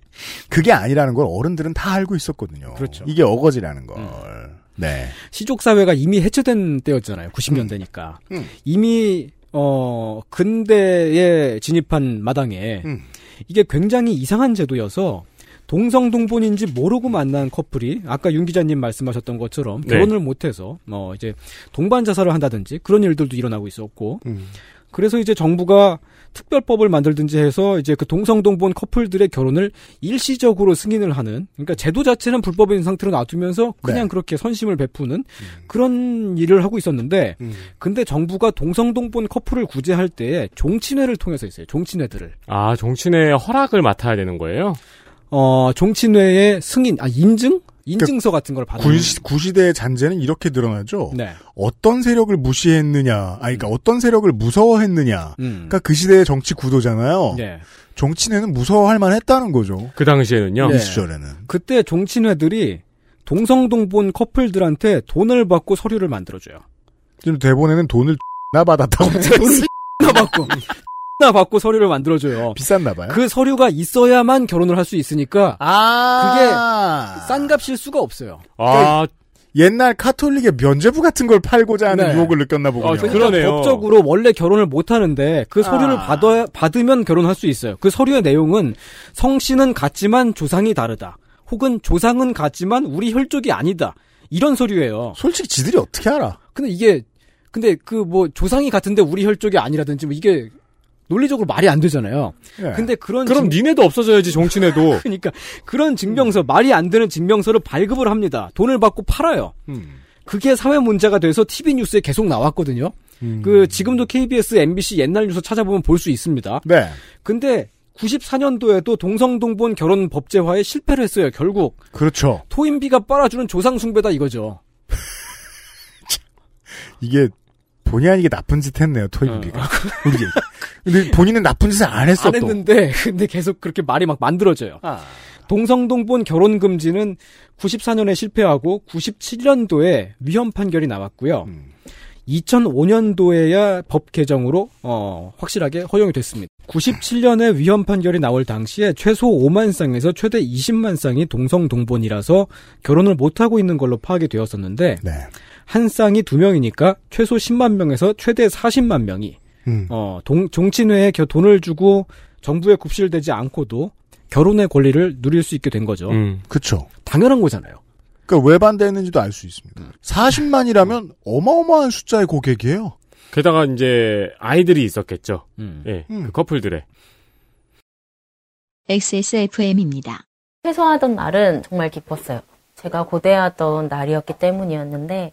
그게 아니라는 걸 어른들은 다 알고 있었거든요. 그렇죠. 이게 어거지라는 걸. 네. 시족 사회가 이미 해체된 때였잖아요. 90년대니까. 음. 이미 어 근대에 진입한 마당에 음. 이게 굉장히 이상한 제도여서 동성 동본인지 모르고 만난 커플이 아까 윤 기자님 말씀하셨던 것처럼 네. 결혼을 못해서 어 이제 동반 자살을 한다든지 그런 일들도 일어나고 있었고 음. 그래서 이제 정부가 특별법을 만들든지 해서 이제 그 동성동본 커플들의 결혼을 일시적으로 승인을 하는 그러니까 제도 자체는 불법인 상태로 놔두면서 그냥 네. 그렇게 선심을 베푸는 그런 일을 하고 있었는데 음. 근데 정부가 동성동본 커플을 구제할 때 종친회를 통해서 있어요. 종친회들을. 아 종친의 허락을 맡아야 되는 거예요? 어, 종친회의 승인, 아, 인증? 인증서 같은 걸 받는. 구시, 구시대의 잔재는 이렇게 드러나죠. 네. 어떤 세력을 무시했느냐, 아니, 그러니까 어떤 세력을 무서워했느냐. 음. 그러니까 그 시대의 정치 구도잖아요. 네. 정치내는 무서워할 만했다는 거죠. 그 당시에는요. 네. 이 시절에는. 그때 종친회들이 동성동본 커플들한테 돈을 받고 서류를 만들어줘요. 지금 대본에는 돈을 [LAUGHS] 나 받았다고 [LAUGHS] 돈을 [LAUGHS] 나 받고. 나 받고 서류를 만들어줘요. 비쌌나 봐요. 그 서류가 있어야만 결혼을 할 수 있으니까 아, 그게 싼 값일 수가 없어요. 아 옛날 카톨릭의 면죄부 같은 걸 팔고자 하는 네. 유혹을 느꼈나 보군요. 어, 그러네요. 법적으로 원래 결혼을 못 하는데 그 서류를 아. 받아 받으면 결혼할 수 있어요. 그 서류의 내용은 성씨는 같지만 조상이 다르다. 혹은 조상은 같지만 우리 혈족이 아니다. 이런 서류예요. 솔직히 지들이 어떻게 알아? 근데 이게 근데 그 뭐 조상이 같은데 우리 혈족이 아니라든지 뭐 이게 논리적으로 말이 안 되잖아요. 예. 근데 그런 그럼 증- 니네도 없어져야지 종친에도. [LAUGHS] 그러니까 그런 증명서 말이 안 되는 증명서를 발급을 합니다. 돈을 받고 팔아요. 음. 그게 사회 문제가 돼서 TV 뉴스에 계속 나왔거든요. 음. 그 지금도 KBS, MBC 옛날 뉴스 찾아보면 볼 수 있습니다. 네. 근데 94년도에도 동성동본 결혼 법제화에 실패를 했어요. 결국 그렇죠. 토인비가 빨아주는 조상 숭배다 이거죠. [LAUGHS] 이게 본의 아니게 나쁜 짓 했네요, 토인비가. 우리. 근데 본인은 나쁜 짓을 안 했어, 안 또. 했는데 [LAUGHS] 근데 계속 그렇게 말이 막 만들어져요. 아. 동성동본 결혼 금지는 94년에 실패하고 97년도에 위헌 판결이 나왔고요. 음. 2005년도에야 법 개정으로 어, 확실하게 허용이 됐습니다. 97년에 위헌 판결이 나올 당시에 최소 5만 쌍에서 최대 20만 쌍이 동성 동본이라서 결혼을 못 하고 있는 걸로 파악이 되었었는데 네. 한 쌍이 두 명이니까 최소 10만 명에서 최대 40만 명이 음. 어, 동, 종친회에 겨- 돈을 주고 정부에 굽실되지 않고도 결혼의 권리를 누릴 수 있게 된 거죠. 음. 그쵸. 당연한 거잖아요. 그러니까 왜 반대했는지도 알 수 있습니다. 40만이라면 어마어마한 숫자의 고객이에요. 게다가 이제 아이들이 있었겠죠. 음. 예, 그 커플들의. XSFM입니다. 퇴소하던 날은 정말 기뻤어요. 제가 고대하던 날이었기 때문이었는데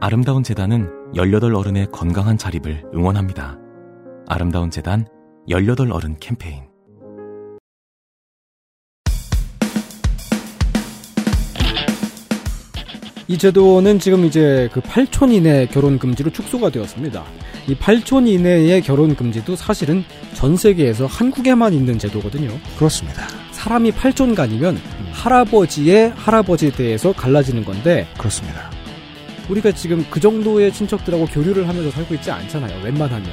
아름다운 재단은 18 어른의 건강한 자립을 응원합니다. 아름다운 재단 18 어른 캠페인. 이 제도는 지금 이제 그 8촌 이내 결혼 금지로 축소가 되었습니다. 이 8촌 이내의 결혼 금지도 사실은 전 세계에서 한국에만 있는 제도거든요. 그렇습니다. 사람이 8촌간이면 할아버지의 할아버지에 대해서 갈라지는 건데 그렇습니다. 우리가 지금 그 정도의 친척들하고 교류를 하면서 살고 있지 않잖아요. 웬만하면.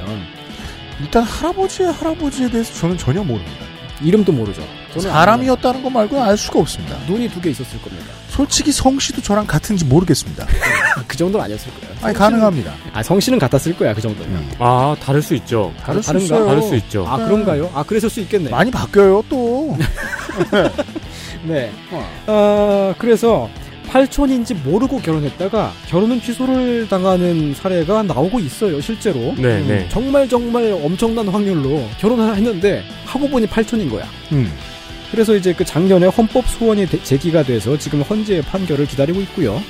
일단 할아버지의 할아버지에 대해서 저는 전혀 모릅니다. 이름도 모르죠. 저는 사람이었다는 거 말고는 알 수가 없습니다. 눈이 두 개 있었을 겁니다. 솔직히 성씨도 저랑 같은지 모르겠습니다. [LAUGHS] 그 정도는 아니었을 거예요. 아니 성씨는- 가능합니다. 아 성씨는 같았을 거야 그 정도면. 아, 다를 수 있죠. 다를 수 다른가? 있어요. 다를 수 있죠. 아 그런가요? 아 그랬을 수 있겠네. 많이 바뀌어요 또. [LAUGHS] 네. 어, 그래서 8촌인지 모르고 결혼했다가 결혼은 취소를 당하는 사례가 나오고 있어요, 실제로. 네, 음, 네. 정말 정말 엄청난 확률로 결혼을 했는데 하고 보니 8촌인 거야. 음. 그래서 이제 그 작년에 헌법 소원이 대- 제기가 돼서 지금 헌재의 판결을 기다리고 있고요.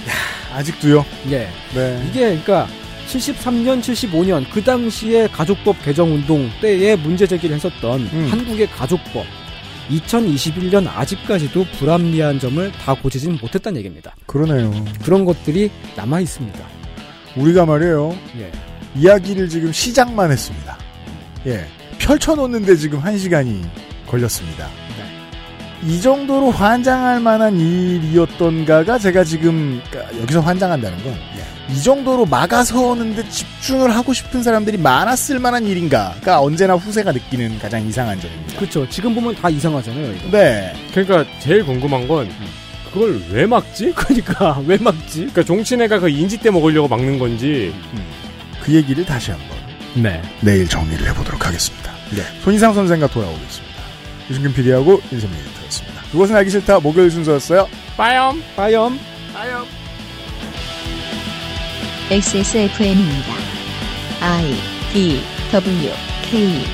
아직도요. 예. 네. 이게 그러니까 73년, 75년 그 당시에 가족법 개정 운동 때에 문제 제기를 했었던 음. 한국의 가족법 2021년 아직까지도 불합리한 점을 다 고치진 못했다는 얘기입니다. 그러네요. 그런 것들이 남아 있습니다. 우리가 말이에요. 예. 이야기를 지금 시작만 했습니다. 예. 펼쳐놓는데 지금 한 시간이 걸렸습니다. 이 정도로 환장할 만한 일이었던가가 제가 지금 그러니까 여기서 환장한다는 건 이 정도로 막아서는데 집중을 하고 싶은 사람들이 많았을 만한 일인가가 언제나 후세가 느끼는 가장 이상한 점입니다. 그렇죠. 지금 보면 다 이상하잖아요. 이거. 네. 그러니까 제일 궁금한 건 그걸 왜 막지? [LAUGHS] 그러니까 왜 막지? 그러니까 종친회가 그 인지 때 먹으려고 막는 건지 그 얘기를 다시 한번 네. 내일 정리를 해보도록 하겠습니다. 네. 손희상 선생과 돌아오겠습니다. 유승균 PD하고 인생 미니터였습니다. 그것은 알기 싫다 목요일 순서였어요. 빠염 빠염. 빠염. XSFM입니다. I D W K